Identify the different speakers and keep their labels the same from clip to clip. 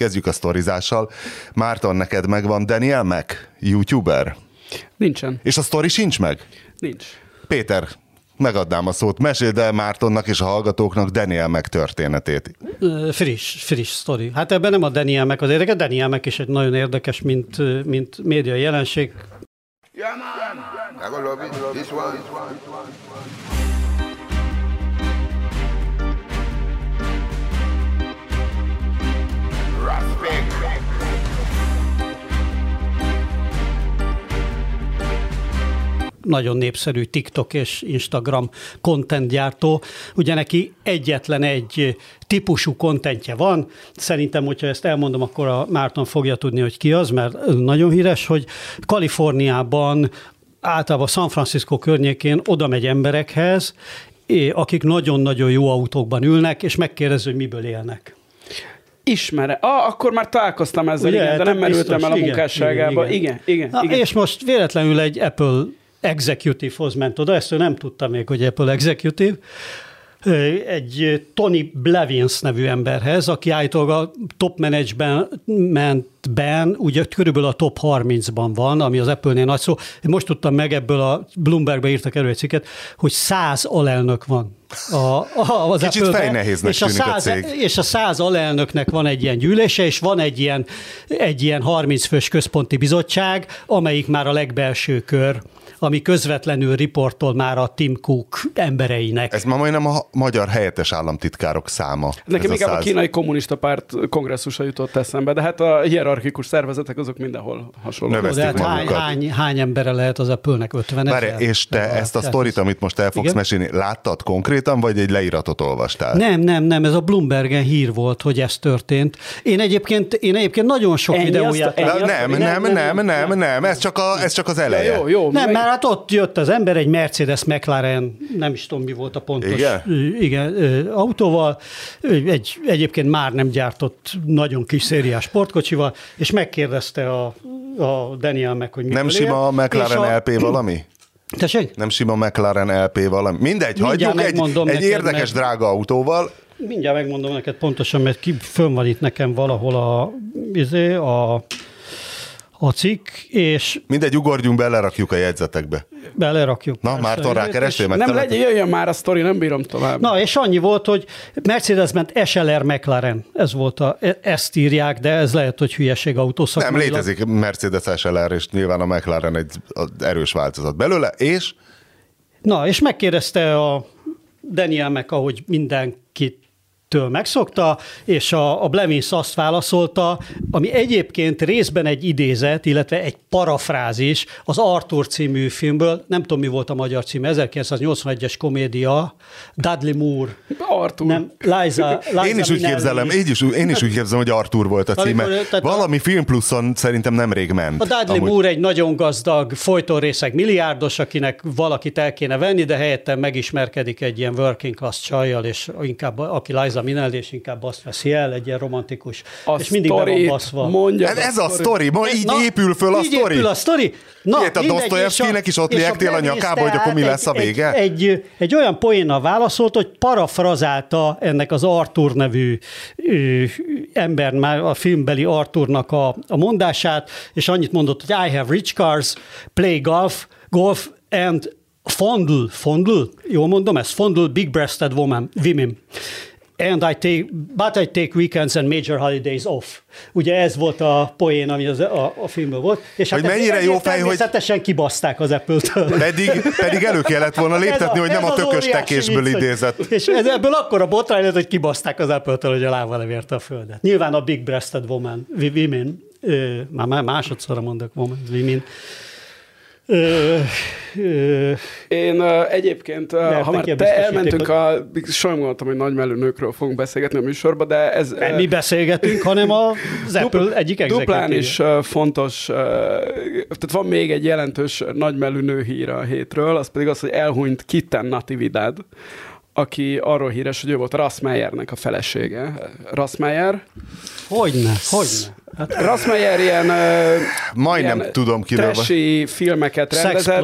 Speaker 1: kezdjük a sztorizással. Márton, neked megvan Daniel Mac, youtuber?
Speaker 2: Nincsen.
Speaker 1: És a sztori sincs meg?
Speaker 2: Nincs.
Speaker 1: Péter, megadnám a szót. Meséld el Mártonnak és a hallgatóknak Daniel meg történetét.
Speaker 3: Friss, friss sztori. Hát ebben nem a Daniel meg az érdekes, Daniel meg is egy nagyon érdekes, mint, mint média jelenség. Yeah, man. I gonna nagyon népszerű TikTok és Instagram content gyártó. Ugye neki egyetlen egy típusú kontentje van. Szerintem, hogyha ezt elmondom, akkor a Márton fogja tudni, hogy ki az, mert nagyon híres, hogy Kaliforniában általában San Francisco környékén oda megy emberekhez, akik nagyon-nagyon jó autókban ülnek, és megkérdezi, hogy miből élnek.
Speaker 2: Ismere. Ah, akkor már találkoztam ezzel, Ugye, igen, de nem merültem el a igen, munkásságába. Igen, igen, igen.
Speaker 3: Na,
Speaker 2: igen.
Speaker 3: És most véletlenül egy Apple executive-hoz ment oda, ezt ő nem tudta még, hogy Apple executive, egy Tony Blevins nevű emberhez, aki állítólag a top managementben, ugye körülbelül a top 30-ban van, ami az Apple-nél nagy szó. Én most tudtam meg ebből a Bloombergbe írtak erről egy cikket, hogy száz alelnök van. A,
Speaker 1: a, az Kicsit fejnehéznek és a, száz, a cég.
Speaker 3: És a száz alelnöknek van egy ilyen gyűlése, és van egy ilyen, egy ilyen 30 fős központi bizottság, amelyik már a legbelső kör ami közvetlenül riportol már a Tim Cook embereinek.
Speaker 1: Ez ma majdnem a magyar helyettes államtitkárok száma.
Speaker 2: Nekem inkább a, a kínai kommunista párt kongresszusa jutott eszembe, de hát a hierarchikus szervezetek azok mindenhol hasonlóak.
Speaker 3: De hát hány, hány, hány embere lehet az Apple-nek? 50 ezer?
Speaker 1: és te de ezt a sztorit, amit most el fogsz Igen? mesélni, láttad konkrétan, vagy egy leíratot olvastál?
Speaker 3: Nem, nem, nem, ez a Bloombergen hír volt, hogy ez történt. Én egyébként, én egyébként nagyon sok ennyi videóját...
Speaker 1: Azt, ennyi nem, nem, nem, nem, nem, nem, ez csak, a, ez csak az eleje.
Speaker 3: Jó, jó, nem, mert hát ott jött az ember egy Mercedes McLaren, nem is tudom mi volt a pontos igen? Igen, autóval, egy, egyébként már nem gyártott nagyon kis szériás sportkocsival, és megkérdezte a, a Daniel meg, hogy mi
Speaker 1: Nem sima a McLaren a, LP valami?
Speaker 3: Tessék?
Speaker 1: Nem sima McLaren LP valami. Mindegy, Mindjárt hagyjuk egy, egy érdekes, meg... drága autóval.
Speaker 3: Mindjárt megmondom neked pontosan, mert ki fönn van itt nekem valahol a, izé, a a cikk, és...
Speaker 1: Mindegy, ugorjunk, belerakjuk a jegyzetekbe.
Speaker 3: Belerakjuk.
Speaker 1: Na, már rá kerestél meg?
Speaker 2: Nem legyen, jöjjön már a sztori, nem bírom tovább.
Speaker 3: Na, és annyi volt, hogy Mercedes ment SLR McLaren. Ez volt a, ezt írják, de ez lehet, hogy hülyeség autószak.
Speaker 1: Nem, létezik Mercedes SLR, és nyilván a McLaren egy erős változat belőle, és?
Speaker 3: Na, és megkérdezte a Daniel meg, ahogy mindenkit től megszokta, és a, a Blevins azt válaszolta, ami egyébként részben egy idézet, illetve egy parafrázis az Arthur című filmből, nem tudom mi volt a magyar cím, 1981-es komédia, Dudley Moore.
Speaker 2: Arthur. Nem,
Speaker 3: Liza, Liza
Speaker 1: én is úgy képzelem, én is, én is úgy képzelem, hogy Arthur volt a címe. Amikor, Valami a, film pluszon szerintem nemrég ment.
Speaker 3: A Dudley amúgy. Moore egy nagyon gazdag, folytonrészek milliárdos, akinek valakit el kéne venni, de helyette megismerkedik egy ilyen working class csajjal, és inkább aki Liza a Minelli, és inkább azt veszi el, egy ilyen romantikus.
Speaker 2: A és mindig be van baszva.
Speaker 1: Mondja ez, ez a sztori, ma így Na, épül föl a
Speaker 3: így sztori. épül a sztori.
Speaker 1: Na, Ilyet a Dostoyevskynek is ott liegtél a, a nyakába, hogy akkor mi lesz a vége?
Speaker 3: Egy, egy, egy olyan poénnal válaszolt, hogy parafrazálta ennek az Arthur nevű ö, ember, már a filmbeli Arthurnak a, a mondását, és annyit mondott, hogy I have rich cars, play golf, golf and fondle, fondle, jól mondom ezt, fondle big-breasted woman, women and I take, but I take weekends and major holidays off. Ugye ez volt a poén, ami az, a, a filmben volt.
Speaker 1: És hogy hát mennyire jó fej, hogy...
Speaker 3: Természetesen kibaszták az Apple-től.
Speaker 1: Pedig, pedig elő kellett volna léptetni, a, hogy nem a tökös tekésből vicc, idézett.
Speaker 3: És ez, ebből akkor a botrány lett, hogy kibaszták az Apple-től, hogy a lába levérte a földet. Nyilván a big breasted woman, women, már másodszorra mondok woman, women,
Speaker 2: én egyébként, Mert ha már te elmentünk a... Sajnálom gondoltam, hogy nagymelő nőkről fogunk beszélgetni a műsorban, de ez...
Speaker 3: Nem mi beszélgetünk, hanem az Apple egyik
Speaker 2: Duplán is fontos, tehát van még egy jelentős nagymelő nő hír a hétről, az pedig az, hogy elhunyt Kitten Natividad, aki arról híres, hogy ő volt Rassmeyernek a felesége. Rassmeyer.
Speaker 3: Hogyne, hogyne.
Speaker 2: Hát, Rassmeyer ilyen...
Speaker 1: Majdnem ilyen tudom kiről.
Speaker 2: filmeket rendezett.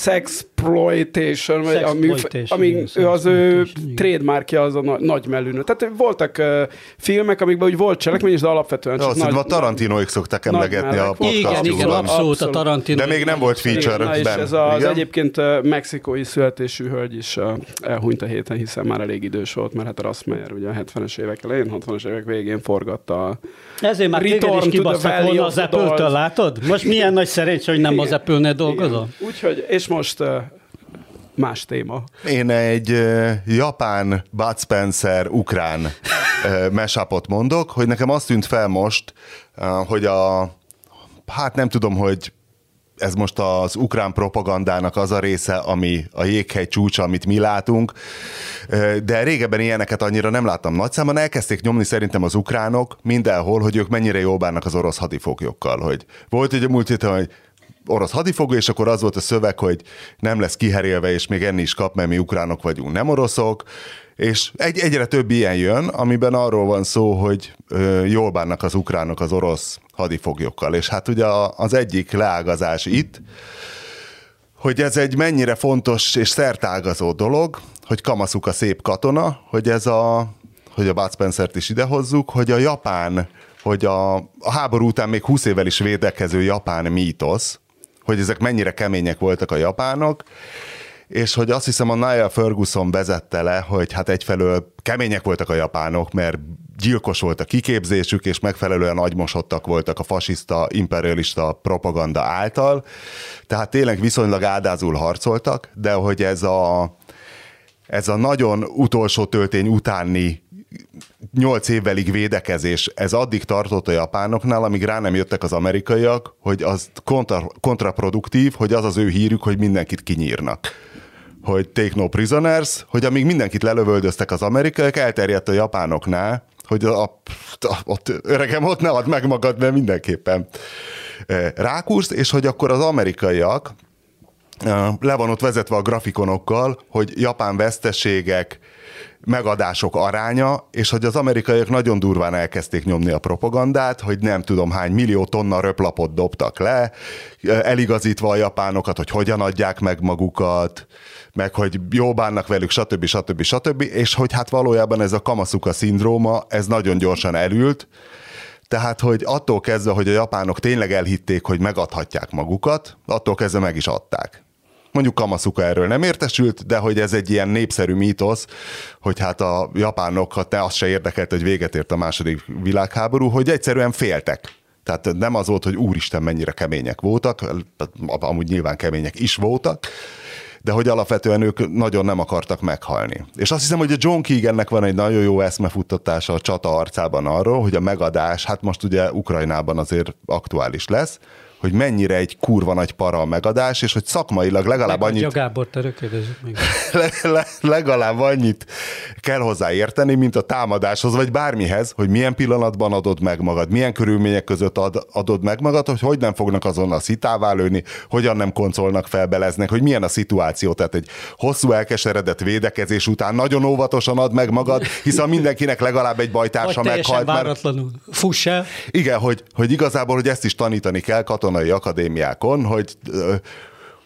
Speaker 2: Sex Sexploitation, ami, ami ő az ő trademarkja az a nagy, mellűnő. Tehát voltak uh, filmek, amikben úgy volt cselekmény, de alapvetően
Speaker 1: csak Azt nagy, a Tarantinoik szokták emlegetni a podcast
Speaker 3: Igen, igen, abszolút, a Tarantino.
Speaker 1: De még nem volt feature
Speaker 2: igen, és ez az igen? egyébként uh, mexikói születésű hölgy is uh, elhunyt a héten, hiszen már elég idős volt, mert hát a Rassmeyer ugye a 70-es évek elején, 60-as évek végén forgatta
Speaker 3: Ezért már téged is kibasztak volna az apple látod? Most milyen nagy szerencsé, hogy nem igen. az Apple-nél dolgozol?
Speaker 2: Úgyhogy, és most más téma.
Speaker 1: Én egy uh, japán Bud Spencer ukrán uh, mesapot mondok, hogy nekem azt tűnt fel most, uh, hogy a hát nem tudom, hogy ez most az ukrán propagandának az a része, ami a jéghegy csúcsa, amit mi látunk, de régebben ilyeneket annyira nem láttam nagyszámban. Elkezdték nyomni szerintem az ukránok mindenhol, hogy ők mennyire jól bánnak az orosz hadifoglyokkal. Hogy volt egy a múlt héten, hogy orosz hadifogó, és akkor az volt a szöveg, hogy nem lesz kiherélve, és még enni is kap, mert mi ukránok vagyunk, nem oroszok, és egy, egyre több ilyen jön, amiben arról van szó, hogy ö, jól bánnak az ukránok az orosz hadifoglyokkal. És hát ugye az egyik leágazás itt, hogy ez egy mennyire fontos és szertágazó dolog, hogy kamaszuk a szép katona, hogy ez a, hogy a Bud Spencer-t is idehozzuk, hogy a japán, hogy a, a háború után még 20 évvel is védekező japán mítosz, hogy ezek mennyire kemények voltak a japánok, és hogy azt hiszem a Niall Ferguson vezette le, hogy hát egyfelől kemények voltak a japánok, mert gyilkos volt a kiképzésük, és megfelelően agymosottak voltak a fasiszta, imperialista propaganda által, tehát tényleg viszonylag áldázul harcoltak, de hogy ez a, ez a nagyon utolsó töltény utáni nyolc évvelig védekezés, ez addig tartott a japánoknál, amíg rá nem jöttek az amerikaiak, hogy az kontra, kontraproduktív, hogy az az ő hírük, hogy mindenkit kinyírnak. Hogy take no prisoners, hogy amíg mindenkit lelövöldöztek az amerikaiak, elterjedt a japánoknál, hogy a, a, ott öregem, ott ne add meg magad, mert mindenképpen e, rákúrsz, és hogy akkor az amerikaiak e, le van ott vezetve a grafikonokkal, hogy japán veszteségek, megadások aránya, és hogy az amerikaiak nagyon durván elkezdték nyomni a propagandát, hogy nem tudom hány millió tonna röplapot dobtak le, eligazítva a japánokat, hogy hogyan adják meg magukat, meg hogy jó bánnak velük, stb. stb. stb. És hogy hát valójában ez a Kamasuka szindróma, ez nagyon gyorsan elült, tehát, hogy attól kezdve, hogy a japánok tényleg elhitték, hogy megadhatják magukat, attól kezdve meg is adták. Mondjuk Kamasuka erről nem értesült, de hogy ez egy ilyen népszerű mítosz, hogy hát a japánokat te azt se érdekelt, hogy véget ért a második világháború, hogy egyszerűen féltek. Tehát nem az volt, hogy úristen mennyire kemények voltak, amúgy nyilván kemények is voltak, de hogy alapvetően ők nagyon nem akartak meghalni. És azt hiszem, hogy a John Keegannek van egy nagyon jó eszmefuttatása a csata arcában arról, hogy a megadás, hát most ugye Ukrajnában azért aktuális lesz, hogy mennyire egy kurva nagy para a megadás, és hogy szakmailag legalább annyit...
Speaker 3: A Gábor, te még.
Speaker 1: le, le, legalább annyit kell hozzá érteni, mint a támadáshoz, vagy bármihez, hogy milyen pillanatban adod meg magad, milyen körülmények között ad, adod meg magad, hogy hogy nem fognak azonnal szitává lőni, hogyan nem koncolnak, felbeleznek, hogy milyen a szituáció. Tehát egy hosszú elkeseredett védekezés után nagyon óvatosan ad meg magad, hiszen mindenkinek legalább egy bajtársa meghalt.
Speaker 3: váratlanul. Mert... Fuss el.
Speaker 1: Igen, hogy, hogy igazából, hogy ezt is tanítani kell katon katonai akadémiákon, hogy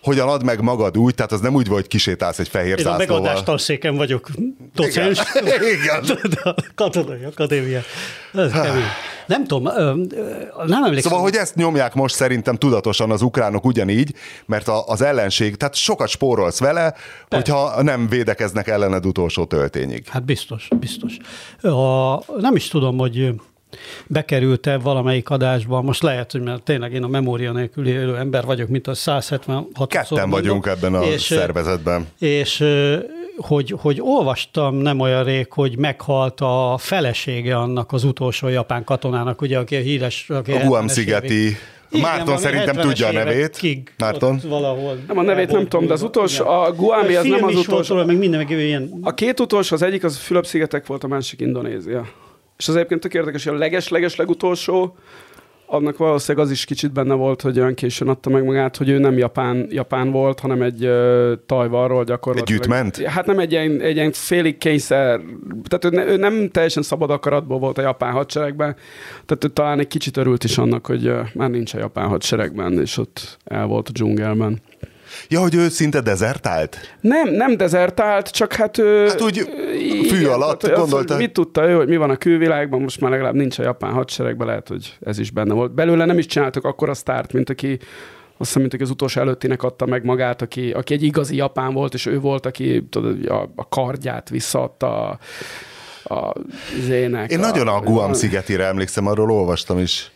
Speaker 1: hogyan ad meg magad úgy, tehát az nem úgy, hogy kisétálsz egy fehér Én zászlóval.
Speaker 3: Én a megadást széken vagyok docens.
Speaker 1: Igen.
Speaker 3: a katonai akadémia. Ez kemény. Nem tudom, nem emlékszem.
Speaker 1: Szóval, hogy ezt nyomják most szerintem tudatosan az ukránok ugyanígy, mert az ellenség, tehát sokat spórolsz vele, Persze. hogyha nem védekeznek ellened utolsó töltényig.
Speaker 3: Hát biztos, biztos. A, nem is tudom, hogy bekerült-e valamelyik adásba, most lehet, hogy mert tényleg én a memória nélkül élő ember vagyok, mint a 176
Speaker 1: Ketten vagyunk ebben a és, szervezetben.
Speaker 3: És hogy, hogy olvastam nem olyan rég, hogy meghalt a felesége annak az utolsó japán katonának, ugye, aki a híres... Aki
Speaker 1: a Guam-szigeti igen, Márton szerintem tudja a nevét.
Speaker 3: Kig,
Speaker 1: Márton?
Speaker 3: Valahol.
Speaker 2: Nem a nevét nem tudom, de az utolsó, a Guami az nem az utolsó.
Speaker 3: Volt, meg minden, meg ilyen...
Speaker 2: A két utolsó, az egyik az Fülöp-szigetek volt, a másik Indonézia. És az egyébként tök érdekes, hogy a leges-leges legutolsó, annak valószínűleg az is kicsit benne volt, hogy olyan későn adta meg magát, hogy ő nem japán, japán volt, hanem egy uh, tajvarról gyakorlatilag.
Speaker 1: Egy ment?
Speaker 2: Hát nem egy ilyen, egy ilyen félig kényszer, tehát ő, ne, ő nem teljesen szabad akaratból volt a japán hadseregben, tehát ő talán egy kicsit örült is annak, hogy uh, már nincs a japán hadseregben, és ott el volt a dzsungelben.
Speaker 1: Ja, hogy ő szinte dezertált?
Speaker 2: Nem, nem dezertált, csak hát ő...
Speaker 1: Hát úgy fű igen, alatt hát, gondolta.
Speaker 2: Mit tudta ő, hogy mi van a külvilágban, most már legalább nincs a japán hadseregben, lehet, hogy ez is benne volt. Belőle nem is csináltak akkor a sztárt, mint aki azt hiszem, mint az utolsó előttinek adta meg magát, aki, aki egy igazi japán volt, és ő volt, aki tudod, a, a kardját visszaadta a, a zének.
Speaker 1: Én a, nagyon a Guam szigetére emlékszem, arról olvastam is.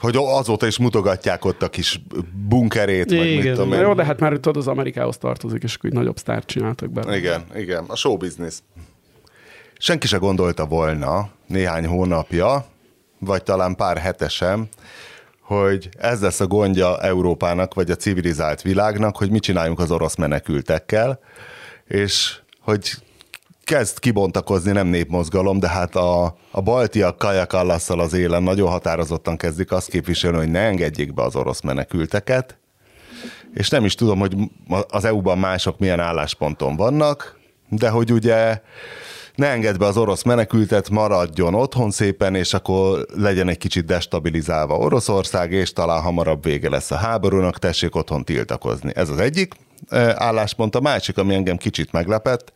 Speaker 1: Hogy azóta is mutogatják ott a kis bunkerét, igen, meg mit tudom
Speaker 2: én. Jó, de hát már tudod, az Amerikához tartozik, és akkor nagyobb sztárt csináltak be.
Speaker 1: Igen, igen, a show business. Senki se gondolta volna néhány hónapja, vagy talán pár hetesem, hogy ez lesz a gondja Európának, vagy a civilizált világnak, hogy mit csináljunk az orosz menekültekkel, és hogy kezd kibontakozni, nem népmozgalom, de hát a, a baltiak kajakallasszal az élen nagyon határozottan kezdik azt képviselni, hogy ne engedjék be az orosz menekülteket, és nem is tudom, hogy az EU-ban mások milyen állásponton vannak, de hogy ugye ne engedd be az orosz menekültet, maradjon otthon szépen, és akkor legyen egy kicsit destabilizálva Oroszország, és talán hamarabb vége lesz a háborúnak, tessék otthon tiltakozni. Ez az egyik eh, álláspont. A másik, ami engem kicsit meglepett,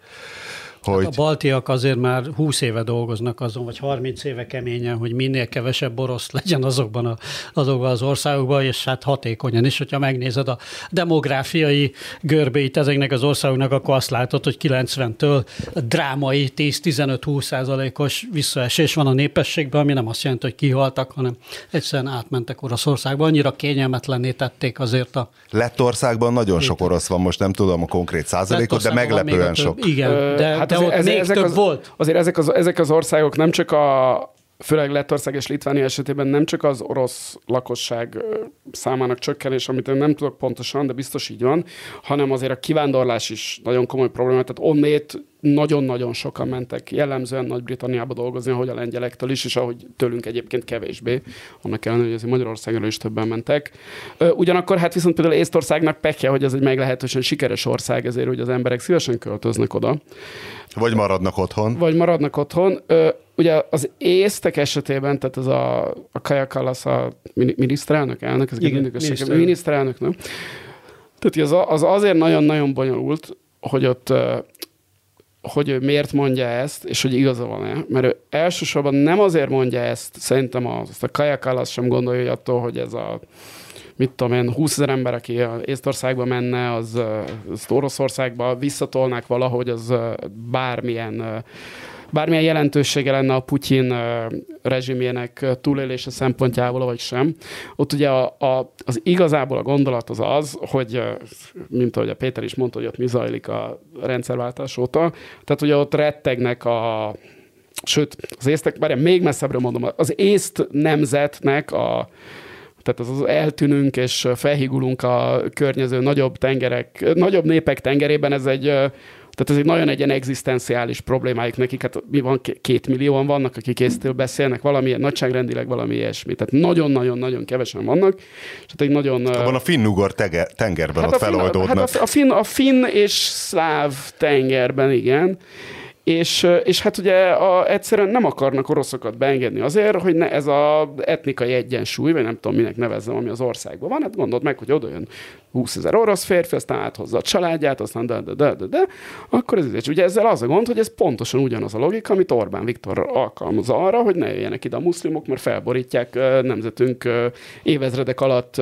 Speaker 1: hogy... Hát
Speaker 3: a baltiak azért már 20 éve dolgoznak azon, vagy 30 éve keményen, hogy minél kevesebb orosz legyen azokban, a, azokban az országokban, és hát hatékonyan is, hogyha megnézed a demográfiai görbét ezeknek az országoknak, akkor azt látod, hogy 90-től drámai 10-15-20 százalékos visszaesés van a népességben, ami nem azt jelenti, hogy kihaltak, hanem egyszerűen átmentek Oroszországba. Annyira kényelmetlenné tették azért a...
Speaker 1: Lettországban nagyon sok orosz van, most nem tudom a konkrét százalékot, de meglepően sok.
Speaker 3: Igen, de hát de ott ez, még ezek több
Speaker 2: az,
Speaker 3: volt.
Speaker 2: Azért ezek az, ezek az országok nem csak a főleg Lettország és Litvánia esetében nem csak az orosz lakosság számának csökkenés, amit én nem tudok pontosan, de biztos így van, hanem azért a kivándorlás is nagyon komoly probléma. Tehát onnét nagyon-nagyon sokan mentek jellemzően Nagy-Britanniába dolgozni, ahogy a lengyelektől is, és ahogy tőlünk egyébként kevésbé, annak ellenére, hogy azért Magyarországon is többen mentek. Ugyanakkor hát viszont például Észtországnak pekje, hogy ez egy meglehetősen sikeres ország, ezért hogy az emberek szívesen költöznek oda.
Speaker 1: Vagy maradnak otthon.
Speaker 2: Vagy maradnak otthon. Ugye az észtek esetében, tehát az a, a Kaja Kallas, a miniszterelnök, elnök, ez Igen, miniszterelnök. miniszterelnök, nem? Tehát az, az azért nagyon-nagyon bonyolult, hogy ott hogy ő miért mondja ezt, és hogy igaza van-e. Mert ő elsősorban nem azért mondja ezt, szerintem azt a Kaja Kallas sem gondolja, hogy attól, hogy ez a mit tudom én, 20 ezer ember, aki Észtországba menne, az, az Oroszországba visszatolnák valahogy, az bármilyen bármilyen jelentősége lenne a Putyin rezsimjének túlélése szempontjából, vagy sem. Ott ugye a, a, az igazából a gondolat az az, hogy, mint ahogy a Péter is mondta, hogy ott mi zajlik a rendszerváltás óta, tehát ugye ott rettegnek a sőt, az észtek, bár még messzebbre mondom, az észt nemzetnek a, tehát az, az eltűnünk és felhigulunk a környező nagyobb tengerek, nagyobb népek tengerében, ez egy tehát ez egy nagyon egy ilyen egzisztenciális problémájuk nekik. Hát mi van, két millióan vannak, akik észtől beszélnek, valamilyen nagyságrendileg valami ilyesmi. Tehát nagyon-nagyon-nagyon kevesen vannak. És hát egy nagyon...
Speaker 1: Abban a finn-ugor tengerben hát ott feloldódnak.
Speaker 2: Hát a, a, finn, a finn és szláv tengerben, igen. És, és hát ugye a, egyszerűen nem akarnak oroszokat beengedni azért, hogy ne ez a etnikai egyensúly, vagy nem tudom minek nevezzem, ami az országban van, hát gondold meg, hogy oda jön 20 ezer orosz férfi, aztán áthozza a családját, aztán de, de, de, de, de, akkor ez és ugye ezzel az a gond, hogy ez pontosan ugyanaz a logika, amit Orbán Viktor alkalmaz arra, hogy ne jöjjenek ide a muszlimok, mert felborítják nemzetünk évezredek alatt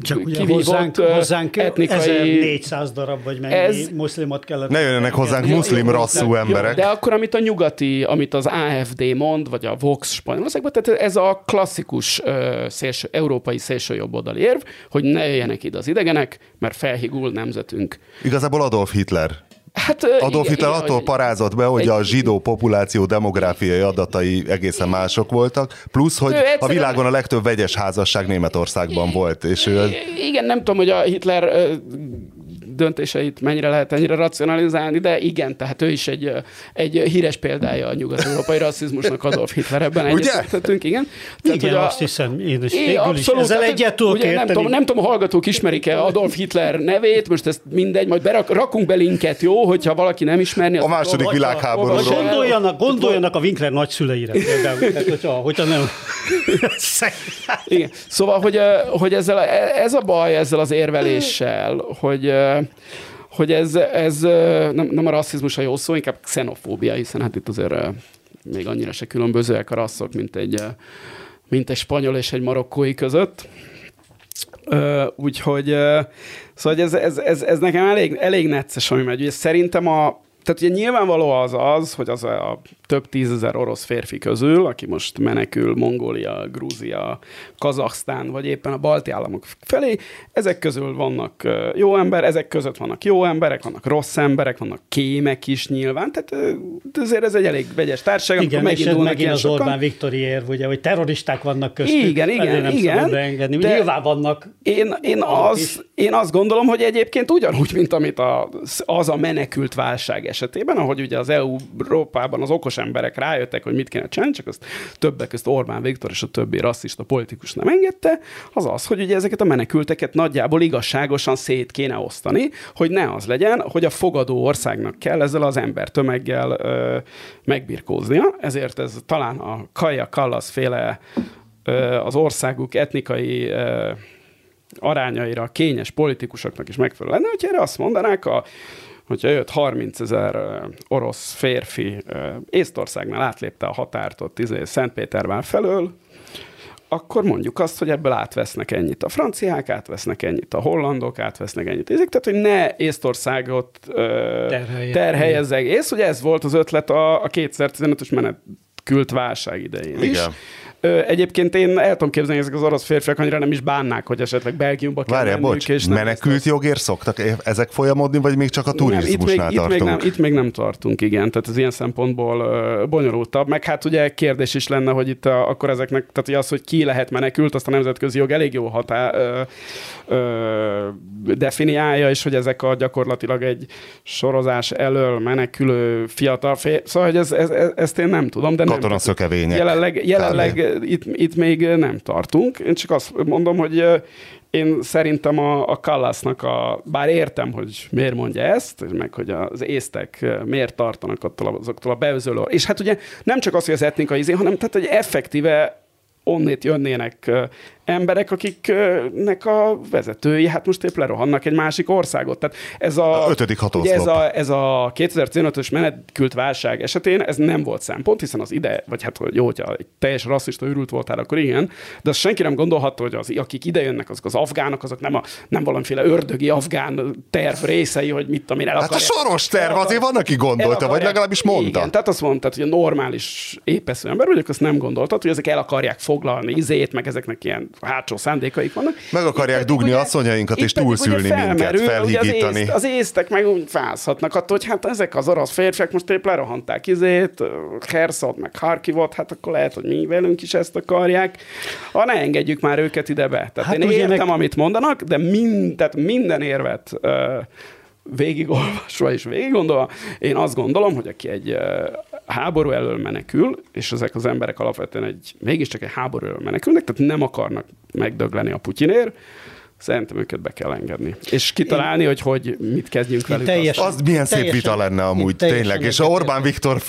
Speaker 3: Csak ugye hozzánk, hozzánk etnikai... 1400 darab, vagy mennyi ez... muszlimot kellett...
Speaker 1: Ne jöjjenek hozzánk muszlim rasszú emberek.
Speaker 2: De akkor, amit a nyugati, amit az AFD mond, vagy a Vox Spanyolországban, tehát ez a klasszikus szélső, európai szélsőjobboldali érv, hogy ne jöjjenek jöjjenek ide az idegenek, mert felhigul nemzetünk.
Speaker 1: Igazából Adolf Hitler Hát, Adolf Hitler attól parázott be, hogy egy, a zsidó populáció demográfiai adatai egészen mások voltak, plusz, hogy a világon a legtöbb vegyes házasság Németországban volt. És ő...
Speaker 2: Igen, nem tudom, hogy a Hitler döntéseit mennyire lehet ennyire racionalizálni, de igen, tehát ő is egy, egy híres példája a nyugat-európai rasszizmusnak Adolf Hitler ebben egyetértettünk,
Speaker 3: igen. Tehát, igen, a, azt hiszem, én is, én abszolút, is ezzel egyet
Speaker 2: tudok nem tudom, nem tudom, a hallgatók ismerik-e Adolf Hitler nevét, most ezt mindegy, majd berak, rakunk be linket, jó, hogyha valaki nem ismerni.
Speaker 1: A második világháborúról.
Speaker 3: Gondoljanak, gondoljanak a Winkler nagyszüleire például, tehát, hogyha, hogyha nem...
Speaker 2: Igen. Szóval, hogy, hogy ezzel, ez a baj ezzel az érveléssel, hogy hogy ez, ez nem, nem a rasszizmus a jó szó, inkább xenofóbia, hiszen hát itt azért még annyira se különbözőek a rasszok, mint egy, mint egy spanyol és egy marokkói között. Úgyhogy szóval ez, ez, ez, ez nekem elég, elég necces, ami megy. Ugye szerintem a, tehát ugye nyilvánvaló az az, hogy az a több tízezer orosz férfi közül, aki most menekül Mongólia, Grúzia, Kazaksztán, vagy éppen a balti államok felé, ezek közül vannak jó ember, ezek között vannak jó emberek, vannak rossz emberek, vannak kémek is nyilván, tehát azért ez egy elég vegyes társaság.
Speaker 3: Igen, és ez megint az sokan. Orbán Viktori érv, ugye, hogy terroristák vannak köztük.
Speaker 2: Igen, igen, nem igen.
Speaker 3: Beengedni. De Nyilván vannak.
Speaker 2: Én, én, az, én azt gondolom, hogy egyébként ugyanúgy, mint amit a, az a menekült válság esetében, ahogy ugye az EU-Európában az okos emberek rájöttek, hogy mit kéne csinálni, csak azt többek közt Orbán Viktor és a többi rasszista politikus nem engedte, az az, hogy ugye ezeket a menekülteket nagyjából igazságosan szét kéne osztani, hogy ne az legyen, hogy a fogadó országnak kell ezzel az ember tömeggel ö, megbirkóznia, ezért ez talán a Kaja Kallas féle ö, az országuk etnikai ö, arányaira kényes politikusoknak is megfelelő lenne, hogy erre azt mondanák a hogyha jött 30 ezer orosz férfi Észtországnál átlépte a határt ott izé, Szentpétervár felől, akkor mondjuk azt, hogy ebből átvesznek ennyit a franciák, átvesznek ennyit a hollandok, átvesznek ennyit. Ezek, tehát, hogy ne Észtországot Terhelye. terhelje az egész. Ugye ez volt az ötlet a, a 2015-ös menekült válság idején Igen. is. Egyébként én el tudom képzelni, ezek az orosz férfiak annyira nem is bánnák, hogy esetleg Belgiumba kell Várjál, bocs,
Speaker 1: és menekült jogért szoktak e- ezek folyamodni, vagy még csak a turizmusnál
Speaker 2: nem, itt még,
Speaker 1: tartunk? Itt
Speaker 2: még, nem, itt még nem tartunk, igen. Tehát ez ilyen szempontból uh, bonyolultabb. Meg hát ugye kérdés is lenne, hogy itt uh, akkor ezeknek, tehát ugye az, hogy ki lehet menekült, azt a nemzetközi jog elég jó hatá, uh, uh, definiálja, és hogy ezek a gyakorlatilag egy sorozás elől menekülő fiatal fél. Szóval, hogy ez, ez, ez, ezt én nem tudom, de
Speaker 1: Katona
Speaker 2: nem. Jelenleg, jelenleg itt, itt még nem tartunk. Én csak azt mondom, hogy én szerintem a, a Kallasznak a, bár értem, hogy miért mondja ezt, meg hogy az észtek miért tartanak attól, azoktól a beözölő. És hát ugye nem csak az, hogy az etnikai izé, hanem tehát, hogy effektíve onnét jönnének emberek, akiknek a vezetői, hát most épp lerohannak egy másik országot. Tehát ez a,
Speaker 1: a ötödik
Speaker 2: ugye ez a, ez a 2015-ös menekült válság esetén ez nem volt szempont, hiszen az ide, vagy hát jó, hogyha egy teljes rasszista őrült voltál, akkor igen, de azt senki nem gondolhatta, hogy az, akik ide jönnek, azok az afgánok, azok nem, a, nem valamiféle ördögi afgán terv részei, hogy mit tudom én el
Speaker 1: Hát a soros terv, azért van, aki gondolta, vagy legalábbis mondta. Igen,
Speaker 2: tehát azt mondta, hogy a normális épesző ember vagyok, azt nem gondoltad, hogy ezek el akarják foglalni izét, meg ezeknek ilyen hátsó szándékaik vannak.
Speaker 1: Meg akarják itt, dugni ugye, asszonyainkat és túlszülni minket, felhigítani. Az, észt,
Speaker 2: az észtek meg úgy fázhatnak attól, hogy hát ezek az orosz férfiak most épp lerohanták izét, Herszot, meg Harkivot, hát akkor lehet, hogy mi velünk is ezt akarják. Ha ne engedjük már őket ide be. Tehát hát én értem, meg... amit mondanak, de mind, tehát minden érvet uh, végigolvasva és végiggondolva, én azt gondolom, hogy aki egy háború elől menekül, és ezek az emberek alapvetően egy, mégiscsak egy háború elől menekülnek, tehát nem akarnak megdögleni a Putyinért, Szerintem őket be kell engedni. És kitalálni, én, hogy, hogy mit kezdjünk velük.
Speaker 1: Teljesen, az milyen szép teljesen, vita lenne amúgy, tényleg. És a Orbán Viktor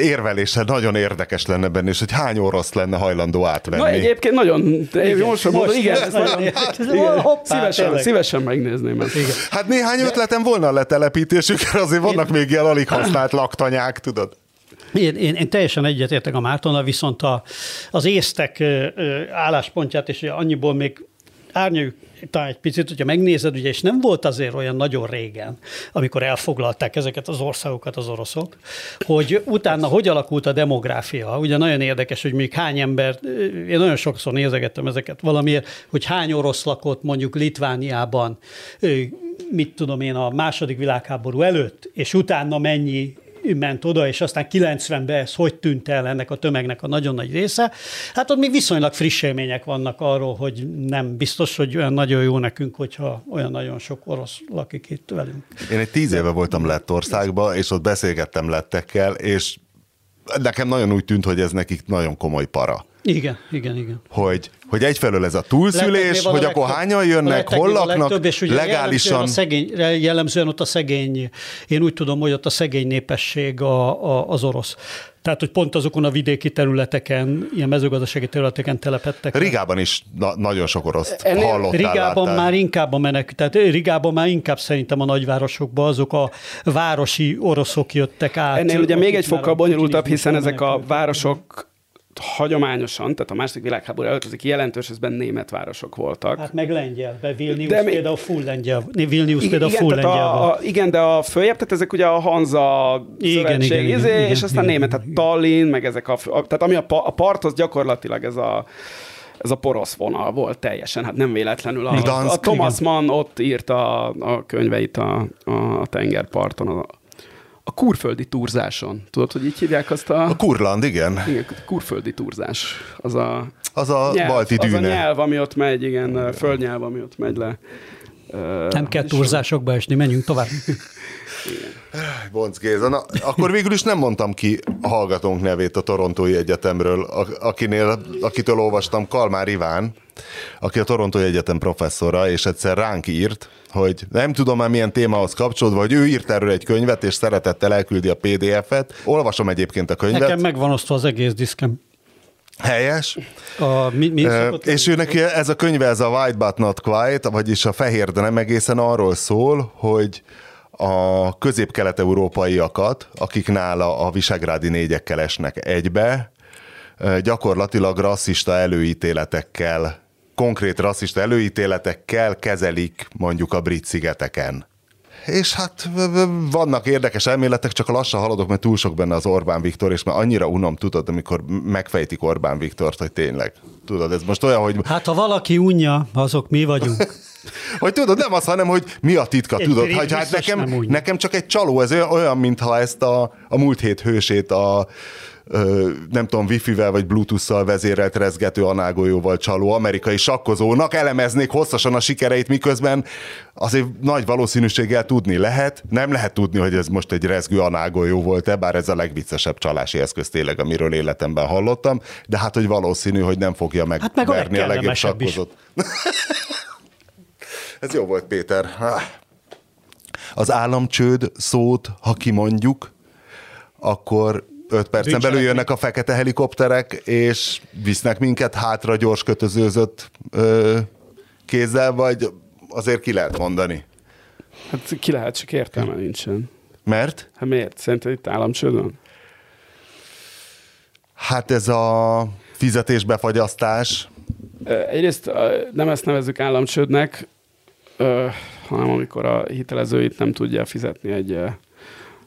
Speaker 1: érvelése nagyon érdekes lenne benne, és hogy hány orosz lenne hajlandó átvenni.
Speaker 2: Na egyébként nagyon, igen, most, most igen, ez nagyon, igen, hoppá, szívesen, szívesen megnézném ezt. Igen.
Speaker 1: Hát néhány ötletem volna a letelepítésükre, azért vannak én, még ilyen alig használt laktanyák, tudod.
Speaker 3: Én, én, én teljesen egyetértek a Mártonnal, viszont a, az észtek álláspontját, és annyiból még árnyaljuk talán egy picit, hogyha megnézed, ugye, és nem volt azért olyan nagyon régen, amikor elfoglalták ezeket az országokat az oroszok, hogy utána hogy alakult a demográfia. Ugye nagyon érdekes, hogy még hány ember, én nagyon sokszor nézegettem ezeket valamiért, hogy hány orosz lakott mondjuk Litvániában, mit tudom én, a második világháború előtt, és utána mennyi ment oda, és aztán 90-ben ez hogy tűnt el ennek a tömegnek a nagyon nagy része. Hát ott még viszonylag friss élmények vannak arról, hogy nem biztos, hogy olyan nagyon jó nekünk, hogyha olyan nagyon sok orosz lakik itt velünk.
Speaker 1: Én egy tíz éve voltam Lettországban, és ott beszélgettem lettekkel, és nekem nagyon úgy tűnt, hogy ez nekik nagyon komoly para.
Speaker 3: Igen, igen, igen.
Speaker 1: Hogy, hogy egyfelől ez a túlszülés, hogy legtöbb, akkor hányan jönnek, hol laknak, legtöbb, és ugye legálisan. Jellemzően, a
Speaker 3: szegény, jellemzően ott a szegény, én úgy tudom, hogy ott a szegény népesség a, a, az orosz. Tehát, hogy pont azokon a vidéki területeken, ilyen mezőgazdasági területeken telepettek.
Speaker 1: Rigában is na- nagyon sok oroszt Ennél hallottál.
Speaker 3: Rigában láttál. már inkább a menek, tehát Rigában már inkább szerintem a nagyvárosokban azok a városi oroszok jöttek át.
Speaker 2: Ennél ugye még egy fokkal bonyolultabb, hiszen ezek a városok hagyományosan, tehát a második világháború előtt ezek jelentős részben német városok voltak.
Speaker 3: Hát meg lengyel, de Vilnius de például full lengyel, Vilnius igen, például full lengyel
Speaker 2: a, a, Igen, de a följebb, tehát ezek ugye a Hanza igen, igen, izé, igen, és aztán igen, német, tehát Tallinn, meg ezek a, a tehát ami a, a part, az gyakorlatilag ez a ez a porosz vonal volt teljesen, hát nem véletlenül. A, a Thomas Mann ott írta a, a könyveit a, a tengerparton, a, a kurföldi turzáson. Tudod, hogy így hívják azt a...
Speaker 1: A kurland, igen.
Speaker 2: Igen, kurföldi turzás. Az a,
Speaker 1: az a nyelv, balti dűne. Az
Speaker 2: a nyelv, ami ott megy, igen, igen. földnyelv, ami ott megy le.
Speaker 3: Nem kell turzásokba esni, menjünk tovább.
Speaker 1: Bonc Géza, na, akkor végül is nem mondtam ki a hallgatónk nevét a Torontói Egyetemről, akinél, akitől olvastam, Kalmár Iván, aki a Torontói Egyetem professzora, és egyszer ránk írt, hogy nem tudom már milyen témához kapcsolódva, hogy ő írt erről egy könyvet, és szeretettel elküldi a PDF-et. Olvasom egyébként a könyvet.
Speaker 3: Nekem megvan osztva az egész diszkem.
Speaker 1: Helyes. A, mi, mi és ő neki ez a könyve, ez a White But Not Quiet, vagyis a fehér, de nem egészen arról szól, hogy a közép-kelet-európaiakat, akik nála a visegrádi négyekkel esnek egybe, gyakorlatilag rasszista előítéletekkel, konkrét rasszista előítéletekkel kezelik mondjuk a brit szigeteken. És hát vannak érdekes elméletek, csak lassan haladok, mert túl sok benne az Orbán Viktor, és már annyira unom, tudod, amikor megfejtik Orbán Viktort, hogy tényleg, tudod, ez most olyan, hogy...
Speaker 3: Hát ha valaki unja, azok mi vagyunk.
Speaker 1: hogy tudod, nem az, hanem hogy mi a titka, Én tudod, hogy hát nekem, nekem csak egy csaló, ez olyan, mintha ezt a, a múlt hét hősét a nem tudom, wifi-vel vagy bluetooth-szal vezérelt rezgető anágolyóval csaló amerikai sakkozónak elemeznék hosszasan a sikereit, miközben azért nagy valószínűséggel tudni lehet. Nem lehet tudni, hogy ez most egy rezgő anágolyó volt-e, bár ez a legviccesebb csalási eszköz tényleg, amiről életemben hallottam, de hát, hogy valószínű, hogy nem fogja megverni hát meg a, a legjobb sakkozót. ez jó volt, Péter. Az államcsőd szót, ha kimondjuk, akkor öt percen belül jönnek a fekete helikopterek, és visznek minket hátra gyors kötözőzött ö, kézzel, vagy azért ki lehet mondani?
Speaker 2: Hát ki lehet, csak értelme nincsen.
Speaker 1: Mert?
Speaker 2: Hát miért? Szerinted itt államcsőd van?
Speaker 1: Hát ez a fizetésbefagyasztás.
Speaker 2: Egyrészt nem ezt nevezzük államcsődnek, hanem amikor a hitelező itt nem tudja fizetni egy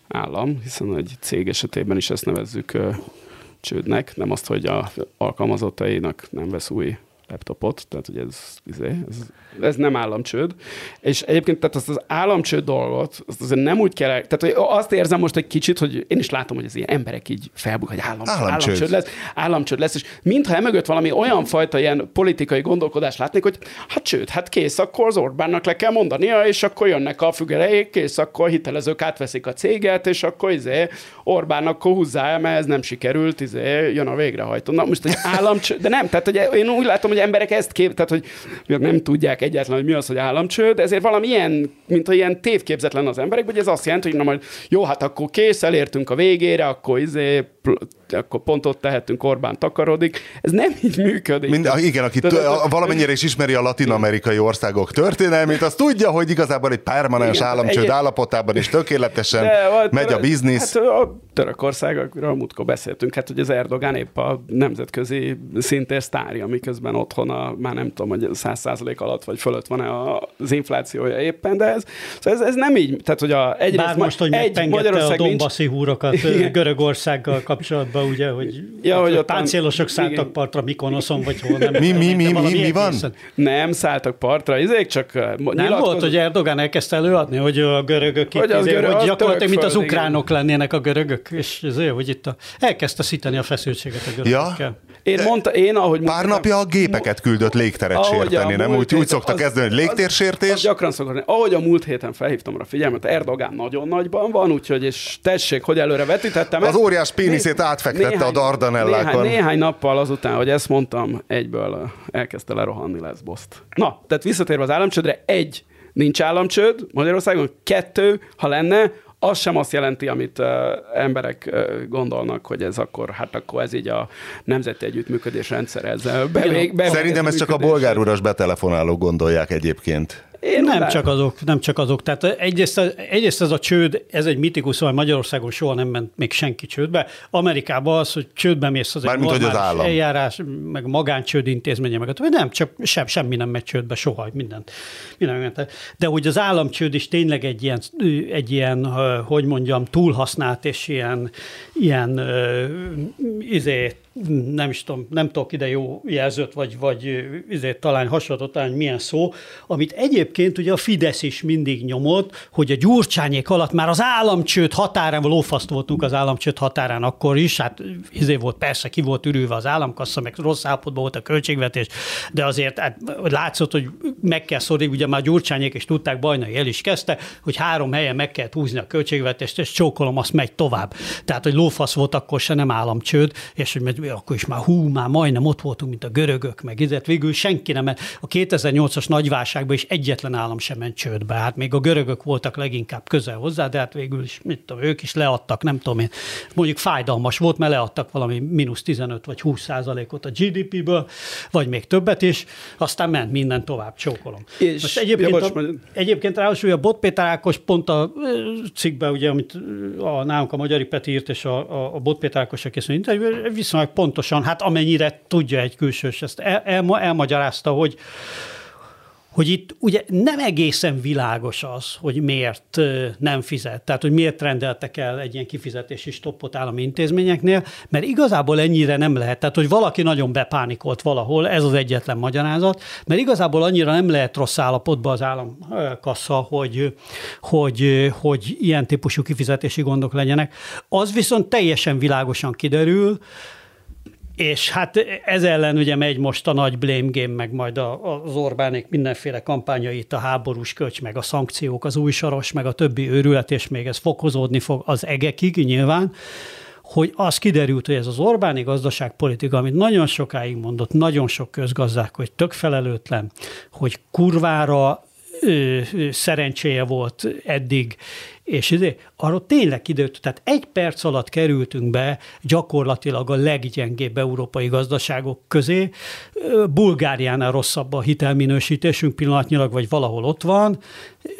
Speaker 2: állam, hiszen egy cég esetében is ezt nevezzük csődnek, nem azt, hogy a alkalmazottainak nem vesz új laptopot, tehát hogy ez, izé, ez, ez nem államcsőd. És egyébként tehát azt az államcsőd dolgot, azt azért nem úgy kell, tehát azt érzem most egy kicsit, hogy én is látom, hogy az ilyen emberek így felbuk, hogy állam, államcsőd. államcsőd lesz, államcsőd lesz, és mintha emögött valami olyan fajta ilyen politikai gondolkodás látnék, hogy hát csőd, hát kész, akkor az Orbánnak le kell mondania, és akkor jönnek a fügereik, kész, akkor hitelezők átveszik a céget, és akkor izé, Orbán akkor húzzá el, mert ez nem sikerült, izé, jön a végrehajtó. Na most egy államcsőd, de nem, tehát hogy én úgy látom, hogy emberek ezt kép, tehát hogy nem tudják egyáltalán, hogy mi az, hogy államcsőd, ezért valami ilyen, mint a ilyen tévképzetlen az emberek, hogy ez azt jelenti, hogy na majd jó, hát akkor kész, elértünk a végére, akkor izé akkor pont ott tehetünk, Orbán takarodik. Ez nem így működik.
Speaker 1: Mind, igen, aki t- valamennyire is ismeri a latin-amerikai országok történelmét, az tudja, hogy igazából egy permanens államcsőd egy... állapotában is tökéletesen De, megy a biznisz.
Speaker 2: Hát a Törökország, amiről múltkor beszéltünk, hát hogy az Erdogán épp a nemzetközi szintér sztárja, miközben otthon a, már nem tudom, hogy száz százalék alatt vagy fölött van-e az inflációja éppen, de ez, szóval ez, ez nem így, tehát hogy a, egyrészt
Speaker 3: Bár most, hogy egy Magyarország a Donbassi nincs... húrokat Görögországgal kapcsolatban, ugye, hogy, ja, hogy a páncélosok szálltak partra Mikonoszon, vagy hol nem.
Speaker 1: Mi, mi, mi, mi, mi van?
Speaker 2: Nem szálltak partra, izék csak
Speaker 3: Nem volt, hogy Erdogan elkezdte előadni, hogy a görögök hogy, itt, az izé, görög, hogy gyakorlatilag, mint az ukránok igen. lennének a görögök, és ezért, hogy itt a, elkezdte szítani a feszültséget a görögökkel. Ja.
Speaker 2: Én mondta, én ahogy
Speaker 1: Pár napja a gépeket küldött légteret sérteni, nem? Úgy, úgy szoktak kezdeni, hogy légtérsértés. Az, az
Speaker 2: gyakran szokott. Ahogy a múlt héten felhívtam rá figyelmet, Erdogán nagyon nagyban van, úgyhogy és tessék, hogy előre vetítettem.
Speaker 1: Az óriás péniszét átfektette néhány, a Dardanellákon.
Speaker 2: Néhány, néhány nappal azután, hogy ezt mondtam, egyből elkezdte lerohanni Lesboszt. Na, tehát visszatérve az államcsődre, egy, nincs államcsőd Magyarországon, kettő, ha lenne, az sem azt jelenti, amit uh, emberek uh, gondolnak, hogy ez akkor, hát akkor ez így a nemzeti együttműködés rendszer. Ez,
Speaker 1: bevég, bevég, Szerintem ezt csak a bolgár uras betelefonálók gondolják egyébként.
Speaker 3: Én nem, csak azok, nem csak azok. Tehát egyrészt, egyrészt ez a csőd, ez egy mitikus, szóval Magyarországon soha nem ment még senki csődbe. Amerikában az, hogy csődbe mész, az Mármint, egy normális az eljárás, meg magáncsőd intézménye, meg nem, csak sem, semmi nem megy csődbe soha, mindent. mindent. De hogy az államcsőd is tényleg egy ilyen, egy ilyen hogy mondjam, túlhasznált és ilyen, ilyen izé, nem is tudom, nem tudok ide jó jelzőt, vagy, vagy izé, talán hasonlót talán milyen szó, amit egyébként ugye a Fidesz is mindig nyomott, hogy a gyurcsányék alatt már az államcsőd határán, lófaszt voltunk az államcsőd határán akkor is, hát izé volt, persze ki volt ürülve az államkassa, meg rossz állapotban volt a költségvetés, de azért hát, látszott, hogy meg kell szorítani, ugye már gyurcsányék is tudták, Bajnai el is kezdte, hogy három helyen meg kell húzni a költségvetést, és csókolom, azt megy tovább. Tehát, hogy lófasz volt akkor se nem államcsőd, és hogy akkor is már hú, már majdnem ott voltunk, mint a görögök, meg izet. Végül senki nem, a 2008-as nagyválságban is egyetlen állam sem ment csődbe. Hát még a görögök voltak leginkább közel hozzá, de hát végül is, mit tudom, ők is leadtak, nem tudom én. Mondjuk fájdalmas volt, mert leadtak valami mínusz 15 vagy 20 százalékot a GDP-ből, vagy még többet is, aztán ment minden tovább, csókolom. És Most egyébként, ja, a, egyébként ráadásul a Bot Péter Ákos pont a cikkben, ugye, amit a, nálunk a Magyari Peti írt, és a, a, a Bot Péter Ákos, viszonylag pontosan, hát amennyire tudja egy külsős, ezt el, el, elmagyarázta, hogy hogy itt ugye nem egészen világos az, hogy miért nem fizet, tehát hogy miért rendeltek el egy ilyen kifizetési stoppot állami intézményeknél, mert igazából ennyire nem lehet, tehát hogy valaki nagyon bepánikolt valahol, ez az egyetlen magyarázat, mert igazából annyira nem lehet rossz állapotban az államkassa, hogy, hogy, hogy ilyen típusú kifizetési gondok legyenek. Az viszont teljesen világosan kiderül, és hát ez ellen ugye megy most a nagy blame game, meg majd a, az Orbánék mindenféle kampányait, a háborús kölcs, meg a szankciók, az új saros, meg a többi őrület, és még ez fokozódni fog az egekig nyilván, hogy az kiderült, hogy ez az Orbáni gazdaságpolitika, amit nagyon sokáig mondott, nagyon sok közgazdák, hogy tök felelőtlen, hogy kurvára ö, szerencséje volt eddig, és ide, arról tényleg kiderült, tehát egy perc alatt kerültünk be gyakorlatilag a leggyengébb európai gazdaságok közé. Bulgáriánál rosszabb a hitelminősítésünk pillanatnyilag, vagy valahol ott van,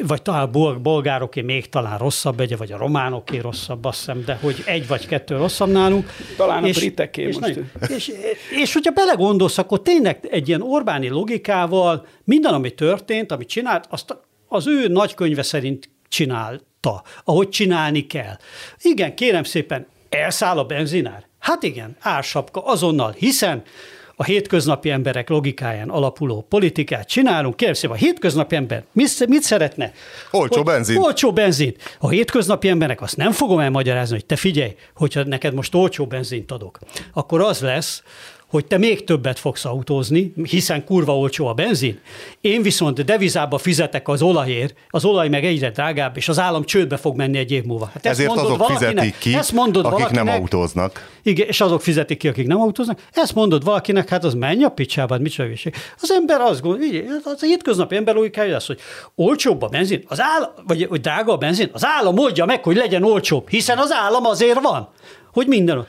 Speaker 3: vagy talán a bolgároké még talán rosszabb, egy, vagy a románoké rosszabb, azt hiszem, de hogy egy vagy kettő rosszabb nálunk.
Speaker 2: Talán és, a briteké
Speaker 3: és, most. És, és, és hogyha belegondolsz, akkor tényleg egy ilyen Orbáni logikával minden, ami történt, amit csinált, azt az ő nagykönyve szerint csinálta, ahogy csinálni kell. Igen, kérem szépen, elszáll a benzinár? Hát igen, ársapka azonnal, hiszen a hétköznapi emberek logikáján alapuló politikát csinálunk. Kérem szépen, a hétköznapi ember mit, mit szeretne?
Speaker 1: Olcsó benzin.
Speaker 3: Olcsó benzin. A hétköznapi emberek azt nem fogom elmagyarázni, hogy te figyelj, hogyha neked most olcsó benzint adok, akkor az lesz, hogy te még többet fogsz autózni, hiszen kurva olcsó a benzin. Én viszont devizába fizetek az olajért, az olaj meg egyre drágább, és az állam csődbe fog menni egy év múlva.
Speaker 1: Hát Ezért azok fizetik ki, ezt mondod akik valakinek, nem autóznak.
Speaker 3: Igen, és azok fizetik ki, akik nem autóznak. Ezt mondod valakinek, hát az menj a picsába, mit csinálj? Az ember azt gondolja, az hétköznapi ember logikája az, hogy olcsóbb a benzin, az állam, vagy hogy drága a benzin, az állam oldja meg, hogy legyen olcsóbb, hiszen az állam azért van, hogy minden.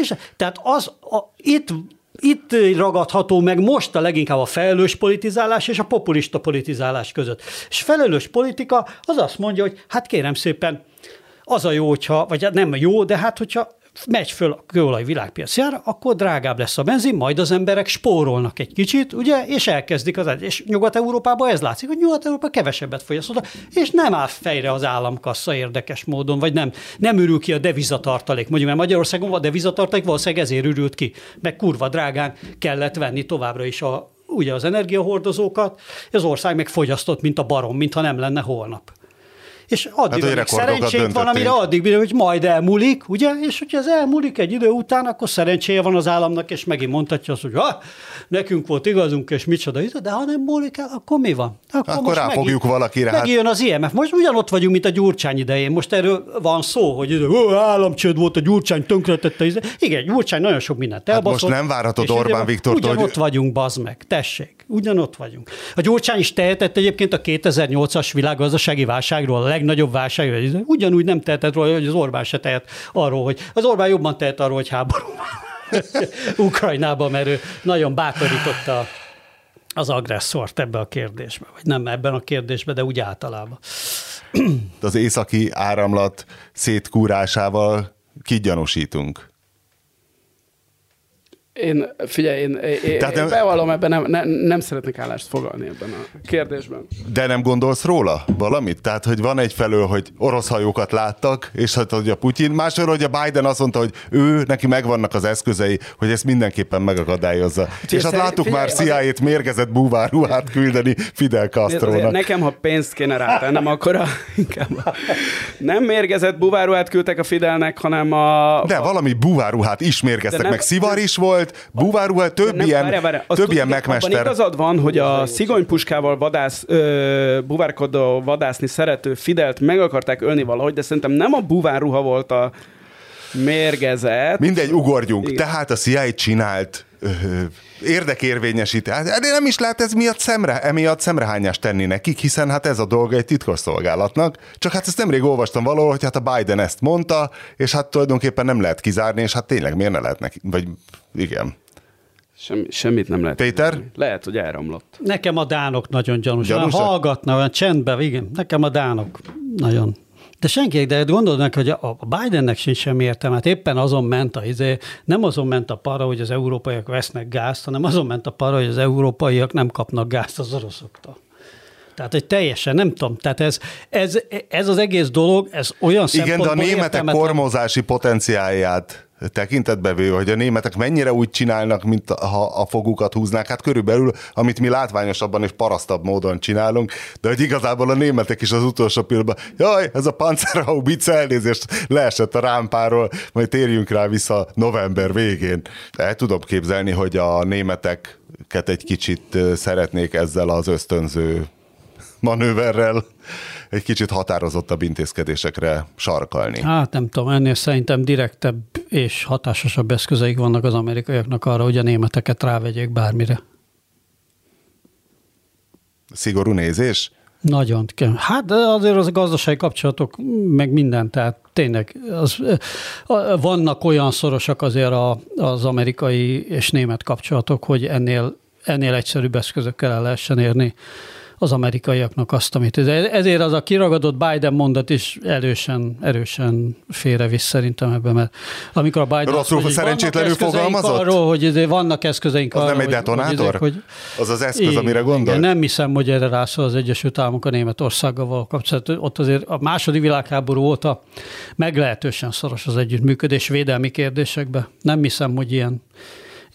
Speaker 3: És, tehát az, a, itt itt ragadható meg most a leginkább a felelős politizálás és a populista politizálás között. És felelős politika az azt mondja, hogy hát kérem szépen, az a jó, hogyha, vagy hát nem jó, de hát hogyha megy föl a kőolaj világpiacjára, akkor drágább lesz a benzin, majd az emberek spórolnak egy kicsit, ugye, és elkezdik az és Nyugat-Európában ez látszik, hogy Nyugat-Európa kevesebbet fogyasztott, és nem áll fejre az államkassa érdekes módon, vagy nem, nem ürül ki a devizatartalék. Mondjuk, mert Magyarországon a devizatartalék valószínűleg ezért ürült ki, meg kurva drágán kellett venni továbbra is a, ugye az energiahordozókat, az ország meg fogyasztott, mint a barom, mintha nem lenne holnap és addig hát, szerencsénk van, amire addig, hogy majd elmúlik, ugye, és hogyha ez elmúlik egy idő után, akkor szerencséje van az államnak, és megint mondhatja azt, hogy ha, nekünk volt igazunk, és micsoda, de ha nem múlik el, akkor mi van?
Speaker 1: Akkor, akkor ráfogjuk valakire.
Speaker 3: Hát- megjön az IMF. Most ugyanott vagyunk, mint a Gyurcsány idején. Most erről van szó, hogy ó, államcsőd volt, a Gyurcsány tönkretette. Igen, Gyurcsány nagyon sok mindent elbaszott.
Speaker 1: Hát most nem várhatod Orbán Viktor,
Speaker 3: hogy... Ugyanott vagyunk, bazd meg, tessék, ugyanott vagyunk. A Gyurcsány is tehetett egyébként a 2008-as világgazdasági válságról, a legnagyobb válság, ugyanúgy nem tehetett róla, hogy az Orbán se tehet arról, hogy az Orbán jobban tehet arról, hogy háború Ukrajnában, mert ő nagyon bátorította az agresszort ebbe a kérdésbe, vagy nem ebben a kérdésben, de úgy általában.
Speaker 1: Az északi áramlat szétkúrásával kigyanúsítunk.
Speaker 2: Én, figyelj, én, én, Tehát én nem, bevallom ebben, nem, nem, nem szeretnék állást fogalni ebben a kérdésben.
Speaker 1: De nem gondolsz róla valamit? Tehát, hogy van egy felől, hogy orosz hajókat láttak, és hát, hogy a Putyin, másról, hogy a Biden azt mondta, hogy ő, neki megvannak az eszközei, hogy ezt mindenképpen megakadályozza. Ugye és hát láttuk figyelj, már CIA-t mérgezett búváruhát küldeni Fidel castro
Speaker 2: Nekem, ha pénzt kéne rátennem, akkor a, inkább nem mérgezett búváruhát küldtek a Fidelnek, hanem a...
Speaker 1: De a... valami búváruhát is mérgeztek, nem, meg szivar is volt, volt, buvárruha, több nem, ilyen, várja, várja. több ilyen megmester.
Speaker 2: Igazad van, hogy a szigonypuskával vadász, ö, buvárkodó vadászni szerető Fidelt meg akarták ölni valahogy, de szerintem nem a buvárruha volt a mérgezett.
Speaker 1: Mindegy, ugorjunk. Igen. Tehát a CIA csinált érdekérvényesít. Hát nem is lehet ez miatt szemre, emiatt szemrehányást tenni nekik, hiszen hát ez a dolga egy titkosszolgálatnak. Csak hát ezt nemrég olvastam valahol, hogy hát a Biden ezt mondta, és hát tulajdonképpen nem lehet kizárni, és hát tényleg miért ne lehet neki, vagy igen.
Speaker 2: Semmi, semmit nem lehet.
Speaker 1: Péter?
Speaker 2: Tenni. Lehet, hogy elromlott.
Speaker 3: Nekem a dánok nagyon gyanús. gyanúsak. Hallgatna olyan csendben, igen. Nekem a dánok nagyon de senki, de gondolnak, hogy a Bidennek sincs semmi értelme. Hát éppen azon ment a izé, nem azon ment a para, hogy az európaiak vesznek gázt, hanem azon ment a para, hogy az európaiak nem kapnak gázt az oroszoktól. Tehát egy teljesen, nem tudom, tehát ez, ez, ez az egész dolog, ez olyan
Speaker 1: Igen, de a németek kormozási potenciálját tekintetbe véve, hogy a németek mennyire úgy csinálnak, mint ha a fogukat húznák, hát körülbelül, amit mi látványosabban és parasztabb módon csinálunk, de hogy igazából a németek is az utolsó pillanatban, jaj, ez a Panzerhaubitze elnézést leesett a rámpáról, majd térjünk rá vissza november végén. El tudom képzelni, hogy a németeket egy kicsit szeretnék ezzel az ösztönző manőverrel egy kicsit határozottabb intézkedésekre sarkalni.
Speaker 3: Hát nem tudom, ennél szerintem direktebb és hatásosabb eszközeik vannak az amerikaiaknak arra, hogy a németeket rávegyék bármire.
Speaker 1: Szigorú nézés?
Speaker 3: Nagyon. Hát de azért az a gazdasági kapcsolatok, meg minden, tehát tényleg az, vannak olyan szorosak azért a, az amerikai és német kapcsolatok, hogy ennél, ennél egyszerűbb eszközökkel el lehessen érni az amerikaiaknak azt, amit. Ezért az a kiragadott Biden mondat is erősen, erősen félrevisz szerintem ebben, mert amikor a Biden
Speaker 1: Rosszul azt, szerencsétlenül fogalmazott?
Speaker 3: Arról, hogy vannak eszközeink
Speaker 1: az
Speaker 3: arra,
Speaker 1: nem egy detonátor? Hogy, hogy, az az eszköz, amire gondol? Igen,
Speaker 3: nem hiszem, hogy erre rászol az Egyesült Államok a Németországgal való kapcsolat. Ott azért a második világháború óta meglehetősen szoros az együttműködés védelmi kérdésekben. Nem hiszem, hogy ilyen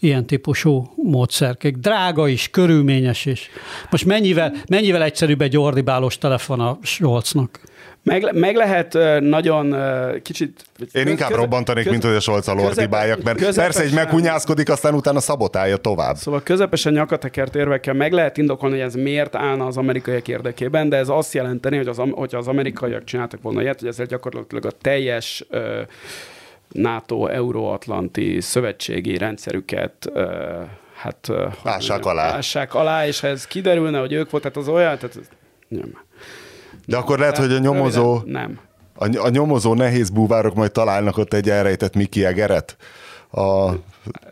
Speaker 3: ilyen típusú módszerkek. Drága is, körülményes is. Most mennyivel, mennyivel egyszerűbb egy ordibálós telefon a Scholznak?
Speaker 2: Meg, meg lehet nagyon kicsit...
Speaker 1: Én inkább köze, robbantanék, köze, mint hogy a Scholz ordibáljak, mert közepesen, persze egy meghunyászkodik, aztán utána szabotálja tovább.
Speaker 2: Szóval közepesen nyakatekert érvekkel meg lehet indokolni, hogy ez miért állna az amerikaiak érdekében, de ez azt jelenteni, hogy az, hogyha az amerikaiak csináltak volna ilyet, hogy ezzel gyakorlatilag a teljes uh, NATO, Euróatlanti szövetségi rendszerüket hát
Speaker 1: ássák alá.
Speaker 2: Ássák alá, és ha ez kiderülne, hogy ők volt, tehát az olyan, tehát nem.
Speaker 1: De akkor lehet, hogy a nyomozó...
Speaker 2: Nem.
Speaker 1: A, a nyomozó nehéz búvárok majd találnak ott egy elrejtett Miki Egeret a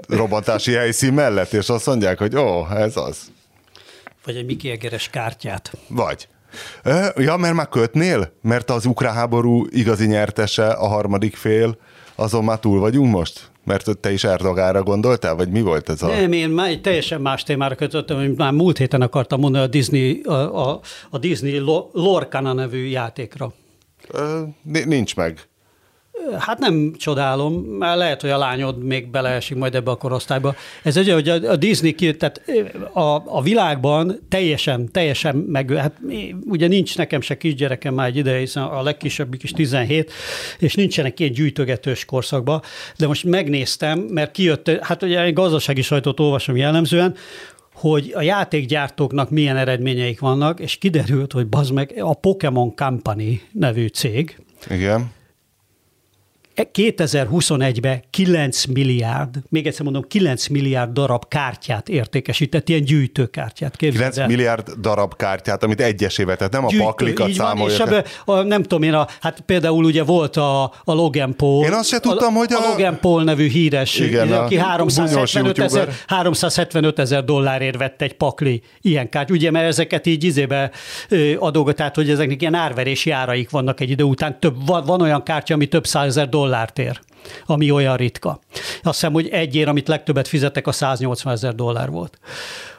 Speaker 1: robbantási helyszín mellett, és azt mondják, hogy ó, ez az.
Speaker 3: Vagy egy Miki Egeres kártyát.
Speaker 1: Vagy. Ja, mert már kötnél? Mert az ukrán háború igazi nyertese a harmadik fél, azon már túl vagyunk most? Mert te is Erdogára gondoltál, vagy mi volt ez a...
Speaker 3: Nem, én már egy teljesen más témára kötöttem, amit már múlt héten akartam mondani a Disney, a, a, a Disney Lorcana nevű játékra.
Speaker 1: Nincs meg.
Speaker 3: Hát nem csodálom, mert lehet, hogy a lányod még beleesik majd ebbe a korosztályba. Ez egy, hogy a, Disney, tehát a, a világban teljesen, teljesen meg, hát ugye nincs nekem se kisgyerekem már egy ideje, hiszen a legkisebbik is 17, és nincsenek ilyen gyűjtögetős korszakban, de most megnéztem, mert kijött, hát ugye egy gazdasági sajtót olvasom jellemzően, hogy a játékgyártóknak milyen eredményeik vannak, és kiderült, hogy bazd meg, a Pokémon Company nevű cég,
Speaker 1: Igen
Speaker 3: 2021-ben 9 milliárd, még egyszer mondom, 9 milliárd darab kártyát értékesített, ilyen gyűjtőkártyát.
Speaker 1: 9 el. milliárd darab kártyát, amit egyesével, tehát nem Gyűjtő, a paklikat számolja. És ebbe,
Speaker 3: a, nem tudom én, a, hát például ugye volt a, a Logan Paul.
Speaker 1: Én azt se tudtam,
Speaker 3: a,
Speaker 1: hogy
Speaker 3: a... A Logan Paul nevű híres, igen, aki 375 ezer, 375 ezer dollárért vett egy pakli ilyen kártyát. Ugye, mert ezeket így izébe adógat, tehát hogy ezeknek ilyen árverési áraik vannak egy idő után. Több, van, van olyan kártya, ami több százezer dollárt ér ami olyan ritka. Azt hiszem, hogy egyért, amit legtöbbet fizettek, a 180 ezer dollár volt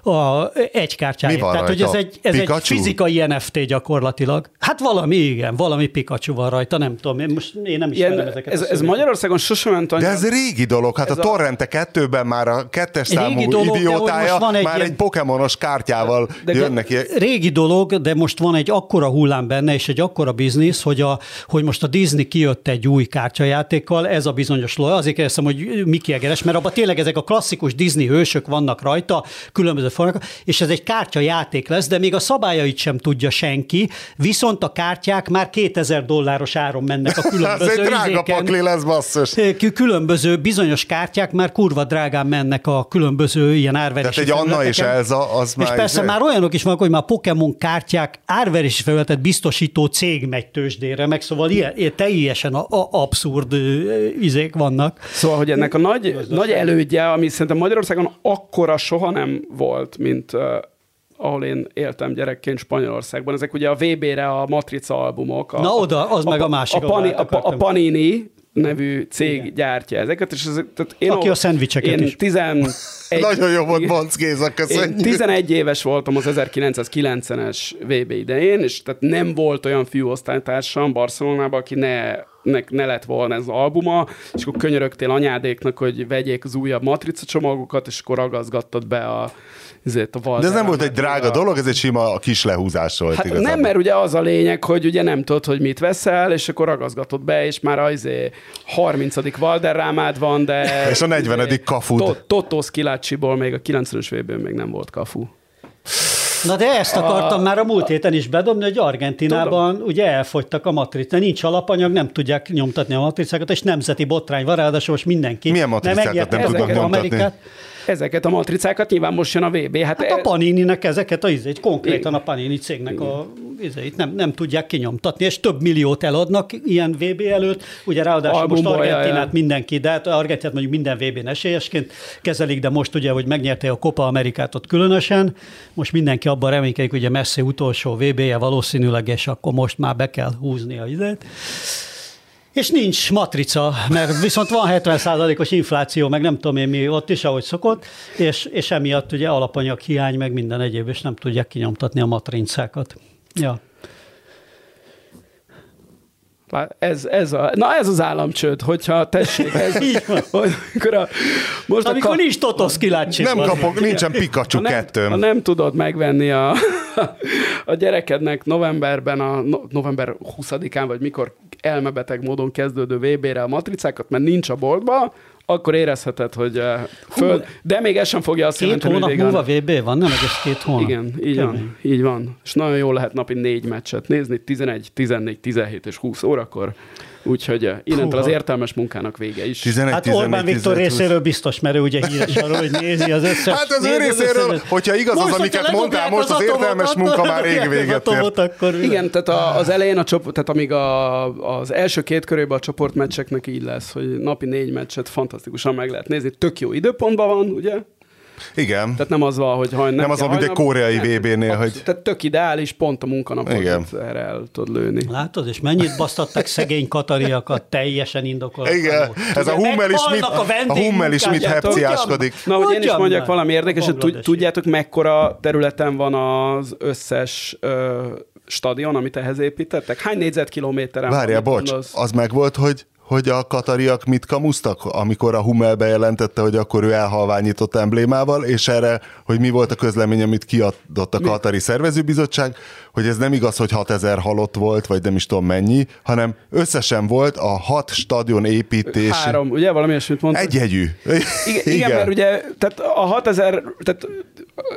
Speaker 3: a, egy kártyáért. Tehát,
Speaker 1: rajta?
Speaker 3: hogy ez egy, ez egy fizikai NFT gyakorlatilag. Hát valami, igen, valami Pikachu van rajta, nem tudom, én most én nem ismerem Ilyen, ezeket.
Speaker 2: Ez, ez Magyarországon sosem ment
Speaker 1: annyira. De ez régi dolog, hát ez a Torrente kettőben már a kettes számú dolog, idiótája van egy már ilyen... egy pokémonos kártyával de, de jönnek.
Speaker 3: Régi dolog, de most van egy akkora hullám benne, és egy akkora biznisz, hogy, a, hogy most a Disney kijött egy új kártyajátékkal, ez a bizonyos loj, azért kérdeztem, hogy Miki Egeres, mert abban tényleg ezek a klasszikus Disney hősök vannak rajta, különböző formák, és ez egy kártyajáték lesz, de még a szabályait sem tudja senki, viszont a kártyák már 2000 dolláros áron mennek a különböző Ez
Speaker 1: egy drága pakli lesz, basszus.
Speaker 3: Különböző bizonyos kártyák már kurva drágán mennek a különböző ilyen árverési
Speaker 1: Tehát egy Anna és Elza, az
Speaker 3: és már... persze izé- már olyanok is vannak, hogy már Pokémon kártyák árverési felületet biztosító cég megy tőzsdére, meg szóval ilyen, ilyen teljesen a, a abszurd izék vannak.
Speaker 2: Szóval, hogy ennek a nagy, nagy elődje, ami szerintem Magyarországon akkora soha nem volt, volt, mint uh, ahol én éltem gyerekként Spanyolországban. Ezek ugye a VB-re a Matrica albumok. A,
Speaker 3: Na oda, az a, meg a másik.
Speaker 2: A, pani, a, a Panini nevű cég Igen. gyártja ezeket, és ez, tehát
Speaker 3: én Aki a szendvicseket
Speaker 2: én is. 11,
Speaker 1: Nagyon jó volt Bonc Géza, köszönjük.
Speaker 2: Én 11 éves voltam az 1990-es VB idején, és tehát nem volt olyan fiúosztálytársam Barcelonában, aki ne ne, ne lett volna ez az albuma, és akkor könyörögtél anyádéknak, hogy vegyék az újabb matrica csomagokat, és akkor ragaszgattad be a, ezért a
Speaker 1: De ez nem volt egy drága a... dolog, ez egy sima kis lehúzás volt
Speaker 2: hát igazából. nem, mert ugye az a lényeg, hogy ugye nem tudod, hogy mit veszel, és akkor ragaszgatod be, és már az 30. Valderrámád van, de...
Speaker 1: és a 40. kafud.
Speaker 2: Totó Skilácsiból még a 90-es évben még nem volt kafu.
Speaker 3: Na de ezt akartam a... már a múlt héten is bedobni, hogy Argentinában Tudom. ugye elfogytak a matricák, nincs alapanyag, nem tudják nyomtatni a matricákat, és nemzeti botrány van, ráadásul most mindenki.
Speaker 1: Milyen matricákat nem, nem tudnak nyomtatni? Amerikát.
Speaker 2: Ezeket a matricákat nyilván most jön a VB.
Speaker 3: Hát, hát a Panini-nek ezeket a izét, konkrétan a Panini cégnek a izét nem, nem tudják kinyomtatni, és több milliót eladnak ilyen VB előtt. Ugye ráadásul Albumból, most Argentinát mindenki, de hát Argentinát mondjuk minden VB-n esélyesként kezelik, de most ugye, hogy megnyerte a Copa Amerikát ott különösen, most mindenki abban reménykedik, hogy a messze utolsó VB-je valószínűleg, és akkor most már be kell húzni a izét. És nincs matrica, mert viszont van 70%-os infláció, meg nem tudom én mi ott is, ahogy szokott, és, és emiatt ugye alapanyag hiány, meg minden egyéb, és nem tudják kinyomtatni a matrincákat. Ja.
Speaker 2: Ez, ez a, na ez az államcsőd, hogyha tessék, ez, hogy, amikor a,
Speaker 3: most amikor a, nincs Totosz kilátszik.
Speaker 1: Nem kapok, nincsen Pikachu ha kettőm.
Speaker 2: Ha nem tudod megvenni a, a gyerekednek novemberben, a november 20-án, vagy mikor elmebeteg módon kezdődő VB-re a matricákat, mert nincs a boltba, akkor érezheted, hogy uh, föl, de még ez sem fogja azt
Speaker 3: jelenteni, hogy Két hónap múlva VB van, nem egész két hónap.
Speaker 2: Igen, így van, így van. És nagyon jól lehet napi négy meccset nézni, 11, 14, 17 és 20 órakor. Úgyhogy eh, innentől az értelmes munkának vége is.
Speaker 3: 11, hát 11, Orbán Viktor 11, részéről biztos, mert ő ugye híres arról, hogy nézi az összes...
Speaker 1: Hát az ő részéről, összes... hogyha igaz most, az, amiket mondtál, most az, az értelmes munka már rég véget ért.
Speaker 2: Akkor Igen, tehát a, az elején, a csoport, tehát amíg a, az első két körében a csoportmeccseknek így lesz, hogy napi négy meccset fantasztikusan meg lehet nézni, tök jó időpontban van, ugye?
Speaker 1: Igen.
Speaker 2: Tehát nem az van, hogy ha
Speaker 1: nem, nem az van, mint egy koreai VB-nél, hogy...
Speaker 2: Tehát tök ideális, pont a munkanapot Igen. erre el tud lőni.
Speaker 3: Látod, és mennyit basztattak szegény katariakat teljesen indokolt.
Speaker 1: Igen, ez a Hummel is mit, a, a Hummel is mit hepciáskodik.
Speaker 2: Na, hogy én is mondjak valami érdekes, hogy tudjátok, mekkora területen van az összes stadion, amit ehhez építettek? Hány négyzetkilométeren?
Speaker 1: Várjál, bocs, az meg volt, hogy hogy a katariak mit kamusztak, amikor a Hummel bejelentette, hogy akkor ő elhalványított emblémával, és erre, hogy mi volt a közlemény, amit kiadott a Katari Szervezőbizottság, hogy ez nem igaz, hogy 6000 halott volt, vagy nem is tudom mennyi, hanem összesen volt a hat stadion építés.
Speaker 2: Három, ugye? Valami ilyesmit mondta.
Speaker 1: Egyhegyű.
Speaker 2: Igen, igen, igen, mert ugye, tehát a 6000, tehát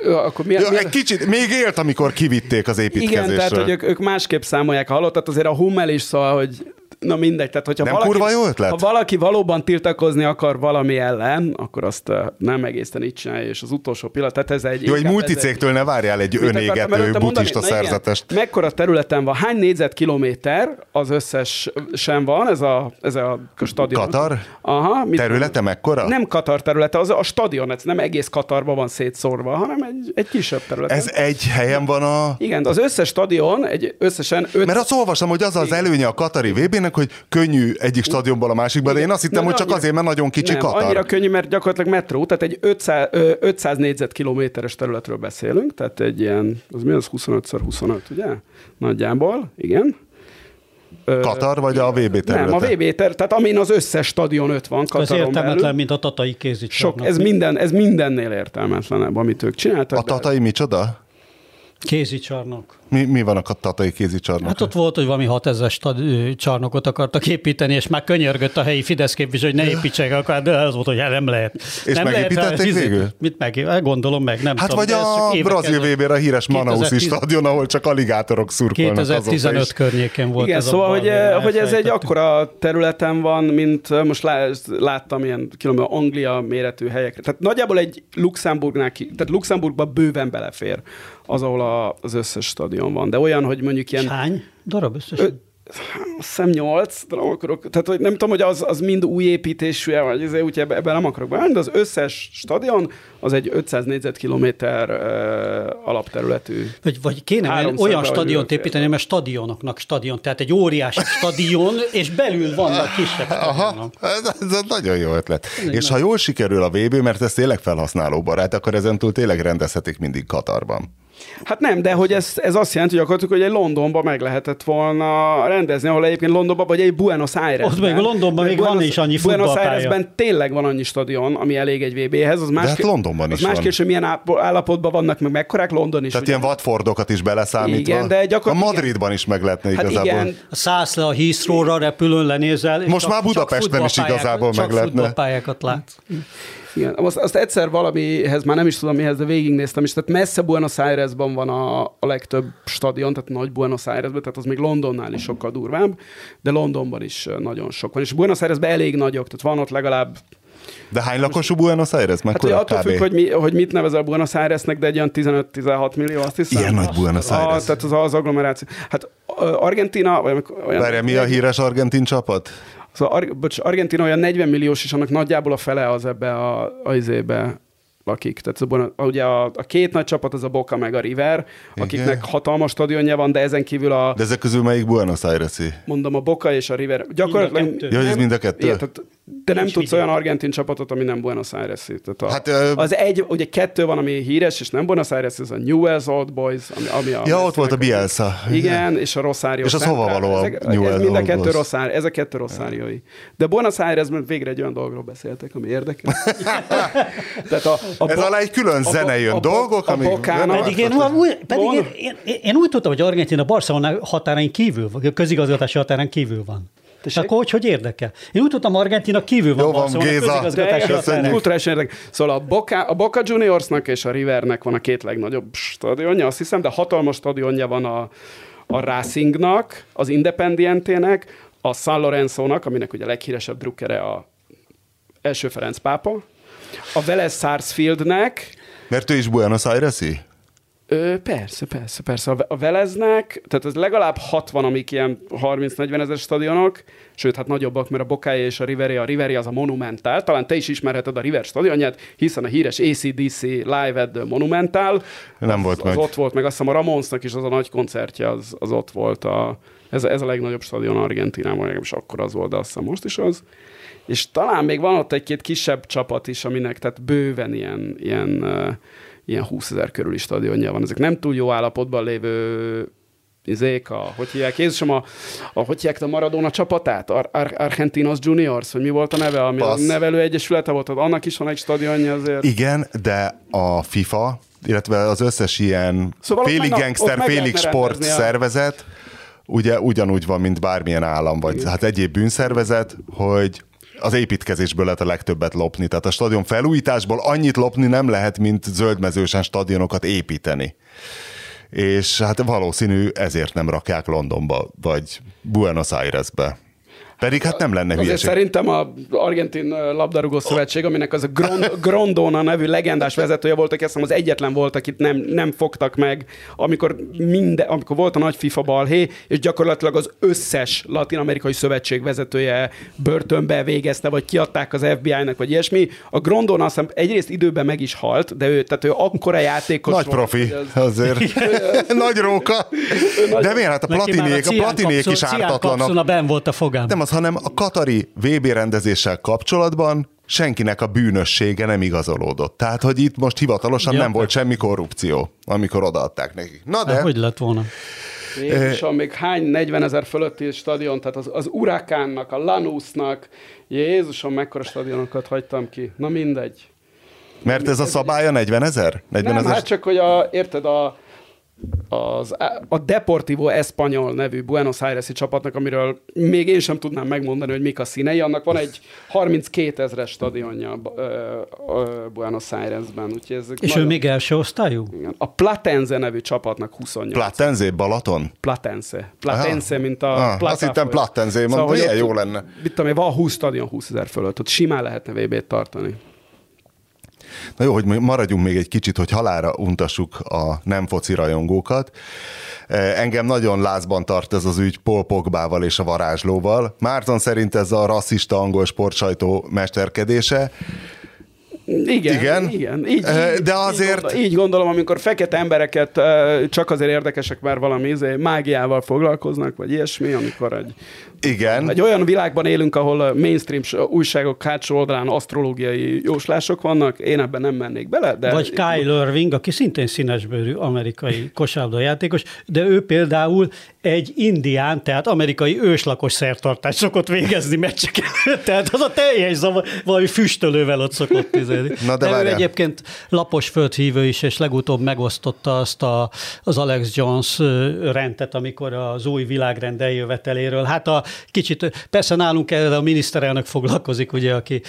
Speaker 2: akkor mi,
Speaker 1: ja, mi, egy kicsit, még élt, amikor kivitték az építkezésről.
Speaker 2: Igen, tehát hogy ők, ők másképp számolják a halottat, azért a Hummel is szól, hogy na mindegy. Tehát, hogyha
Speaker 1: nem
Speaker 2: valaki,
Speaker 1: kurva jó ötlet?
Speaker 2: Ha valaki valóban tiltakozni akar valami ellen, akkor azt nem egészen így csinálja, és az utolsó pillanat, tehát ez egy...
Speaker 1: Jó, egy multicégtől ne várjál egy önégető buddhista szerzetest.
Speaker 2: Igen, mekkora területen van, hány négyzetkilométer az összes sem van, ez a, ez a stadion.
Speaker 1: Katar?
Speaker 2: Aha.
Speaker 1: Mit területe mekkora?
Speaker 2: Nem Katar területe, az a stadion, ez nem egész Katarban van szétszórva, hanem egy, egy kisebb terület.
Speaker 1: Ez egy helyen van a...
Speaker 2: Igen, az összes stadion egy összesen...
Speaker 1: Öt... Mert azt olvastam, hogy az az előnye a Katari vb ennek, hogy könnyű egyik stadionból a másikba, de én azt hittem, Na, hogy csak annyira, azért, mert nagyon kicsi nem, Katar.
Speaker 2: Annyira könnyű, mert gyakorlatilag metró, tehát egy 500, 500 négyzetkilométeres területről beszélünk, tehát egy ilyen, az mi az 25x25, ugye? Nagyjából, igen.
Speaker 1: Katar vagy a VB területe?
Speaker 2: Nem, a VB terület, tehát amin az összes stadion öt van Kataron Ez
Speaker 3: értelmetlen, belül. mint a tatai kézicsarnok.
Speaker 2: Sok, ez, minden, ez mindennél értelmetlenebb, amit ők csináltak.
Speaker 1: A tatai de... micsoda?
Speaker 3: Kézicsarnok.
Speaker 1: Mi, mi van a tatai kézicsarnok?
Speaker 3: Hát ott volt, hogy valami 6000 csarnokot akartak építeni, és már könyörgött a helyi Fidesz képviselő, hogy ne építsek akár, de az volt, hogy hát nem lehet.
Speaker 1: És
Speaker 3: nem
Speaker 1: megépítették lehet, végül?
Speaker 3: Mit meg? Hát gondolom meg, nem
Speaker 1: Hát
Speaker 3: tudom,
Speaker 1: vagy a brazil vb a híres 2010... Manauszi stadion, ahol csak aligátorok szurkolnak
Speaker 3: 2015 környékén volt
Speaker 2: Igen,
Speaker 3: ez
Speaker 2: szóval, hogy, eh, hogy ez egy akkora területen van, mint eh, most láttam ilyen különböző Anglia méretű helyekre. Tehát nagyjából egy Luxemburgnál, tehát Luxemburgba bőven belefér az, ahol a, az összes stadion van. De olyan, hogy mondjuk ilyen...
Speaker 3: Hány darab összesen?
Speaker 2: szem nyolc, de nem akarok, tehát hogy nem tudom, hogy az, az mind új építésű, vagy ezért úgy ebben ebbe nem akarok beállni, de az összes stadion az egy 500 négyzetkilométer uh, alapterületű.
Speaker 3: Vagy, vagy kéne olyan stadiont építeni, mert stadionoknak stadion, tehát egy óriási stadion, és belül vannak kisebb
Speaker 1: Aha, ez, ez nagyon jó ötlet. Tényleg és nem. ha jól sikerül a VB, mert ez tényleg felhasználó barát, akkor ezentúl tényleg rendezhetik mindig Katarban.
Speaker 2: Hát nem, de hogy ez, ez azt jelenti, hogy gyakorlatilag, hogy egy Londonban meg lehetett volna rendezni, ahol egyébként Londonban, vagy egy Buenos Aires.
Speaker 3: Ott még Londonban még Buenos, van is annyi Buenos
Speaker 2: Airesben tényleg van annyi stadion, ami elég egy VB-hez. Az más,
Speaker 1: hát Londonban is
Speaker 2: az más kérdés, hogy milyen állapotban vannak, meg mekkorák London is.
Speaker 1: Tehát ugye? ilyen Watfordokat is beleszámítva.
Speaker 2: Igen, de
Speaker 1: gyakorlatilag... A Madridban is meg lehetne hát igazából. Igen.
Speaker 3: Szállsz le a Heathrow-ra, repülőn lenézel.
Speaker 1: Most már Budapesten is igazából meg lehetne.
Speaker 3: pályákat látsz.
Speaker 2: Igen, azt, azt egyszer valamihez, már nem is tudom mihez, de végignéztem is, tehát messze Buenos Airesban van a, a legtöbb stadion, tehát nagy Buenos Airesben, tehát az még Londonnál is sokkal durvább, de Londonban is nagyon sok van. És Buenos Airesben elég nagyok, tehát van ott legalább
Speaker 1: de hány lakosú Buenos Aires?
Speaker 2: Hát, hogy attól függ, hogy, mi, hogy mit nevezel Buenos Airesnek, de egy olyan 15-16 millió, azt hiszem.
Speaker 1: Ilyen nagy Buenos Aires.
Speaker 2: A, tehát az, az agglomeráció. Hát Argentina... Vagy
Speaker 1: olyan, Várja, mi a híres argentin csapat?
Speaker 2: Szóval Ar- bocs, Argentina olyan 40 milliós, és annak nagyjából a fele az ebbe a, a izébe lakik. Tehát szóval, ugye a, a két nagy csapat, az a Boca meg a River, akiknek Igen. hatalmas stadionja van, de ezen kívül a...
Speaker 1: De ezek közül melyik Buenos aires -i?
Speaker 2: Mondom, a Boca és a River. Gyakorlatilag...
Speaker 1: Ja, ez mind a kettő? Igen, tehát,
Speaker 2: de nem tudsz olyan argentin csapatot, ami nem Buenos aires tehát a, hát, ö... Az egy, ugye kettő van, ami híres, és nem Buenos Aires, ez a Newell's Old Boys, ami, ami a...
Speaker 1: Ja, ott volt a Bielsa.
Speaker 2: Igen, és a Rosario.
Speaker 1: És az hova való a ezek,
Speaker 2: Newell's ez mind a kettő Rosario, ezek kettő Rosáriói. De Buenos Airesben végre egy olyan dologról beszéltek, ami érdekel.
Speaker 1: Tehát a, a ez alá egy külön zene jön, a, dolgok,
Speaker 3: amik... Pedig én, pedig én, én, én, úgy tudtam, hogy Argentina Barcelona határain kívül, a közigazgatási határain kívül van. És akkor hogy, hogy érdekel? Én úgy tudtam, Argentina kívül van.
Speaker 1: Jó van, Géza.
Speaker 2: Kulturális érdekel. Szóval a Boca, a Boca Juniorsnak és a Rivernek van a két legnagyobb stadionja, azt hiszem, de hatalmas stadionja van a, a Racingnak, az Independientének, a San Lorenzo-nak, aminek ugye a leghíresebb drukkere a első Ferenc pápa, a Vélez Sarsfieldnek.
Speaker 1: Mert ő is Buenos Aires-i?
Speaker 2: Ö, persze, persze, persze. A Veleznek, tehát ez legalább 60, amik ilyen 30-40 ezer stadionok, sőt, hát nagyobbak, mert a Bokája és a Riveri, a Riveri az a Monumental, talán te is ismerheted a River stadionját, hiszen a híres ACDC Live at Monumental,
Speaker 1: Nem volt
Speaker 2: az,
Speaker 1: meg.
Speaker 2: az ott volt, meg azt hiszem a Ramonsnak is az a nagy koncertje, az, az ott volt. A, ez, ez a legnagyobb stadion Argentinában, és akkor az volt, de azt hiszem most is az. És talán még van ott egy-két kisebb csapat is, aminek tehát bőven ilyen, ilyen ilyen 20 ezer körüli stadionja van. Ezek nem túl jó állapotban lévő izék, a, hogy hívják, Jézusom, a, a, hogy hívják a Maradona csapatát? Ar, Ar, Argentinos Juniors, vagy mi volt a neve? Ami Passz. a nevelő egyesülete volt, annak is van egy stadionja azért.
Speaker 1: Igen, de a FIFA, illetve az összes ilyen szóval félig gangster, félig sport szervezet, ugye ugyanúgy van, mint bármilyen állam, vagy Igen. hát egyéb bűnszervezet, hogy az építkezésből lehet a legtöbbet lopni. Tehát a stadion felújításból annyit lopni nem lehet, mint zöldmezősen stadionokat építeni. És hát valószínű ezért nem rakják Londonba, vagy Buenos Airesbe. Pedig hát nem lenne hülyeség.
Speaker 2: Azért szerintem a Argentin labdarúgó szövetség, aminek az a Grond, Grondona nevű legendás vezetője volt, aki azt az egyetlen volt, akit nem, nem fogtak meg, amikor, minde, amikor volt a nagy FIFA balhé, és gyakorlatilag az összes latin-amerikai szövetség vezetője börtönbe végezte, vagy kiadták az FBI-nak, vagy ilyesmi. A Grondona azt hiszem egyrészt időben meg is halt, de ő, tehát ő akkora játékos
Speaker 1: Nagy volt, profi, az... azért. Nagy róka. De miért? Hát a platinék, a platinék is ártatlanak.
Speaker 3: ben volt a fogám.
Speaker 1: Nem, az, hanem a Katari VB rendezéssel kapcsolatban senkinek a bűnössége nem igazolódott. Tehát, hogy itt most hivatalosan ja, nem volt semmi korrupció, amikor odaadták nekik.
Speaker 3: Na de... Hát, hogy lett volna?
Speaker 2: Jézusom, még hány 40 ezer fölötti stadion, tehát az, az Urakánnak, a Lanusnak, Jézusom, mekkora stadionokat hagytam ki. Na mindegy.
Speaker 1: Mert ez a szabálya 40 ezer?
Speaker 2: 40 nem, ezer? hát csak, hogy a, érted, a, az, a Deportivo Espanyol nevű Buenos Aires-i csapatnak, amiről még én sem tudnám megmondani, hogy mik a színei, annak van egy 32 ezres stadionja Buenos Airesben.
Speaker 3: Úgyhogy ez És nagyon... ő még első osztályú?
Speaker 2: Igen. A Platense nevű csapatnak 28.
Speaker 1: Platense, Balaton?
Speaker 2: Platense. Platense, Aha. mint a
Speaker 1: ah, Plata Azt hittem Platense, mondom, szóval, milyen jó lenne.
Speaker 2: Mit tudom, van 20 stadion 20 ezer fölött, ott simán lehetne VB-t tartani.
Speaker 1: Na jó, hogy maradjunk még egy kicsit, hogy halára untassuk a nem foci rajongókat. E, engem nagyon lázban tart ez az ügy Paul Pogbával és a varázslóval. Márton szerint ez a rasszista angol sportsajtó mesterkedése.
Speaker 2: Igen, igen. igen. Így,
Speaker 1: De azért... Így,
Speaker 2: gondolom, így gondolom, amikor fekete embereket csak azért érdekesek, mert valami izé, mágiával foglalkoznak, vagy ilyesmi, amikor egy
Speaker 1: igen.
Speaker 2: Egy olyan világban élünk, ahol mainstream újságok hátsó oldalán asztrológiai jóslások vannak, én ebben nem mennék bele. De...
Speaker 3: Vagy Kyle Irving, aki szintén színesbőrű amerikai kosárlabda játékos, de ő például egy indián, tehát amerikai őslakos szertartást szokott végezni meccsek előtt, tehát az a teljes zavar, valami füstölővel ott szokott tizedni. Na de, de ő egyébként lapos földhívő is, és legutóbb megosztotta azt a, az Alex Jones rendet, amikor az új világrend eljöveteléről. Hát a kicsit, persze nálunk erre a miniszterelnök foglalkozik, ugye, aki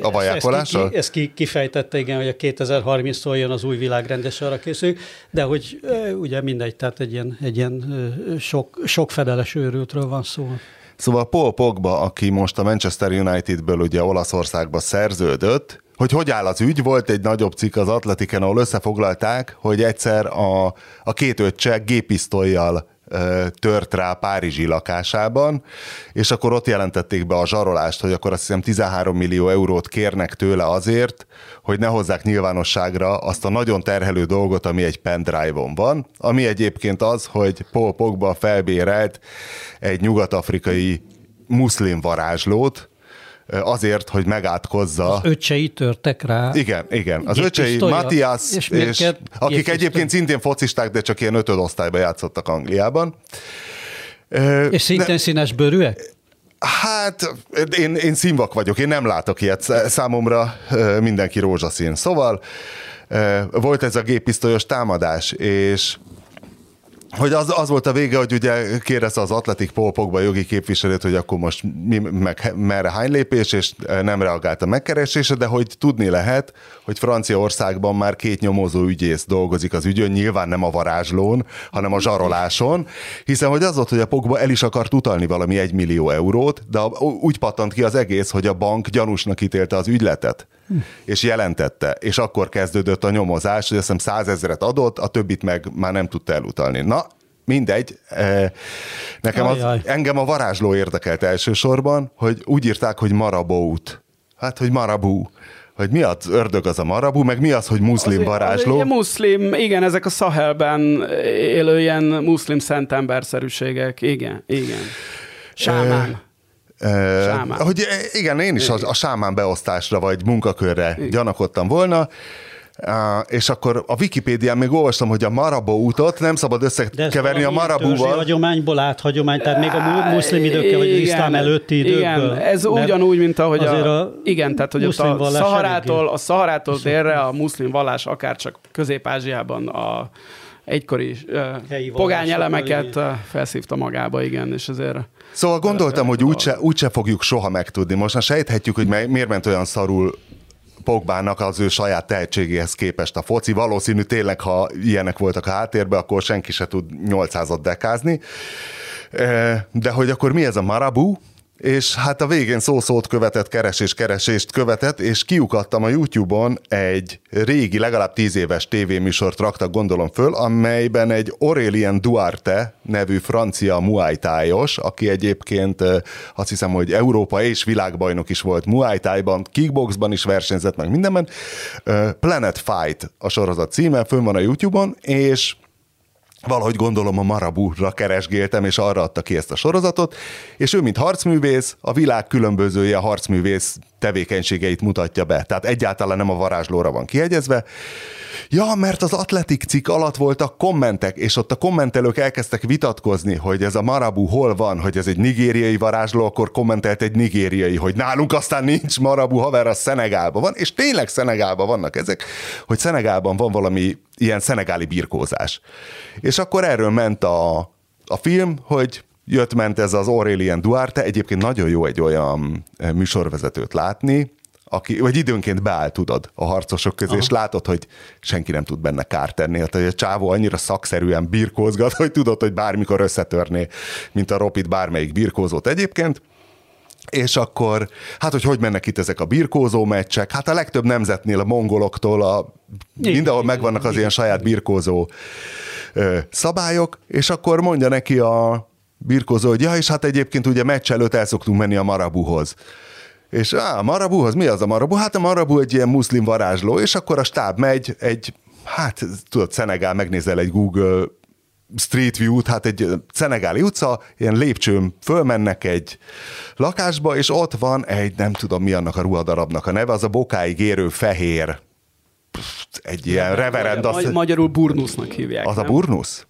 Speaker 1: a vajákolással?
Speaker 3: Ezt, ki, ezt ki, kifejtette, igen, hogy a 2030-tól jön az új világrend, és arra készül, de hogy ugye mindegy, tehát egy ilyen, egy ilyen sok, sok fedeles őrültről van szó.
Speaker 1: Szóval Paul Pogba, aki most a Manchester Unitedből ugye Olaszországba szerződött, hogy hogy áll az ügy, volt egy nagyobb cikk az Atletiken, ahol összefoglalták, hogy egyszer a, a két öccse gépisztolyjal tört rá Párizsi lakásában, és akkor ott jelentették be a zsarolást, hogy akkor azt hiszem 13 millió eurót kérnek tőle azért, hogy ne hozzák nyilvánosságra azt a nagyon terhelő dolgot, ami egy pendrive-on van, ami egyébként az, hogy Paul Pogba felbérelt egy nyugat-afrikai muszlim varázslót, azért, hogy megátkozza. Az
Speaker 3: öcsei törtek rá.
Speaker 1: Igen, igen. Az öcsei, Matthias, és, és akik egyébként szintén focisták, de csak ilyen ötödosztályban játszottak Angliában.
Speaker 3: És szintén de, színes bőrűek?
Speaker 1: Hát, én, én színvak vagyok, én nem látok ilyet. Számomra mindenki rózsaszín. Szóval volt ez a géppisztolyos támadás, és hogy az, az volt a vége, hogy ugye kérdezte az Atletik Polpokba jogi képviselőt, hogy akkor most mi, meg merre hány lépés, és e, nem reagált a megkeresésre, de hogy tudni lehet, hogy Franciaországban már két nyomozó ügyész dolgozik az ügyön, nyilván nem a varázslón, hanem a zsaroláson, hiszen hogy az volt, hogy a Pogba el is akart utalni valami egy millió eurót, de úgy pattant ki az egész, hogy a bank gyanúsnak ítélte az ügyletet és jelentette, és akkor kezdődött a nyomozás, hogy azt hiszem százezeret adott, a többit meg már nem tudta elutalni. Na, mindegy. Nekem az, engem a varázsló érdekelt elsősorban, hogy úgy írták, hogy Marabót. Hát, hogy Marabú hogy mi az ördög az a marabú, meg mi az, hogy muszlim varázsló.
Speaker 2: Az, muszlim, igen, ezek a Sahelben élő ilyen muszlim szentemberszerűségek, igen, igen. Sámán.
Speaker 1: E, sámán. Hogy igen, én is a, a sámán beosztásra vagy munkakörre igen. gyanakodtam volna, Uh, és akkor a Wikipédián még olvastam, hogy a Marabó útot nem szabad összekeverni a Marabúval.
Speaker 3: hagyományból át hagyomány, tehát még a muszlim időkkel, vagy iszlám előtti időkből.
Speaker 2: Igen, ez ugyanúgy, mint ahogy a, a igen, tehát hogy ott a Szaharától, a Szaharától délre a muszlim vallás akár csak Közép-Ázsiában a egykori uh, pogány elemeket felszívta magába, igen, és ezért...
Speaker 1: Szóval gondoltam, hogy úgyse, úgyse fogjuk soha megtudni. Most már sejthetjük, hogy miért ment olyan szarul Pogbának az ő saját tehetségéhez képest a foci. Valószínű tényleg, ha ilyenek voltak a háttérben, akkor senki se tud 800-at dekázni. De hogy akkor mi ez a Marabu? És hát a végén szó-szót követett, keresés-keresést követett, és kiukadtam a YouTube-on egy régi, legalább tíz éves tévéműsort raktak gondolom föl, amelyben egy Aurélien Duarte nevű francia muay aki egyébként azt hiszem, hogy Európa és világbajnok is volt muay kickboxban is versenyzett meg mindenben. Planet Fight a sorozat címe, fönn van a YouTube-on, és valahogy gondolom a Marabúra keresgéltem, és arra adta ki ezt a sorozatot, és ő, mint harcművész, a világ különbözője a harcművész tevékenységeit mutatja be. Tehát egyáltalán nem a varázslóra van kiegyezve. Ja, mert az atletik cikk alatt voltak kommentek, és ott a kommentelők elkezdtek vitatkozni, hogy ez a Marabu hol van, hogy ez egy nigériai varázsló, akkor kommentelt egy nigériai, hogy nálunk aztán nincs Marabu, haver, a Szenegálban van, és tényleg Szenegálban vannak ezek, hogy Szenegálban van valami ilyen szenegáli birkózás. És akkor erről ment a, a film, hogy jött-ment ez az Aurélien Duarte, egyébként nagyon jó egy olyan eh, műsorvezetőt látni, aki, vagy időnként beáll, tudod, a harcosok közé, Aha. és látod, hogy senki nem tud benne kárt tenni. Hát, hogy a csávó annyira szakszerűen birkózgat, hogy tudod, hogy bármikor összetörné, mint a Ropit bármelyik birkózót egyébként. És akkor, hát hogy hogy mennek itt ezek a birkózó meccsek? Hát a legtöbb nemzetnél, a mongoloktól, a, mindenhol megvannak az ilyen saját birkózó ö, szabályok, és akkor mondja neki a birkózó, hogy ja, és hát egyébként ugye meccs előtt el szoktunk menni a Marabuhoz. És á, a Marabuhoz, mi az a Marabu? Hát a Marabu egy ilyen muszlim varázsló, és akkor a stáb megy egy, hát tudod, Szenegál, megnézel egy Google Street View-t, hát egy szenegáli utca, ilyen lépcsőn fölmennek egy lakásba, és ott van egy, nem tudom mi annak a ruhadarabnak a neve, az a bokáig érő fehér egy ilyen reverend.
Speaker 2: Azt, magyarul burnusznak hívják.
Speaker 1: Az nem? a burnusz?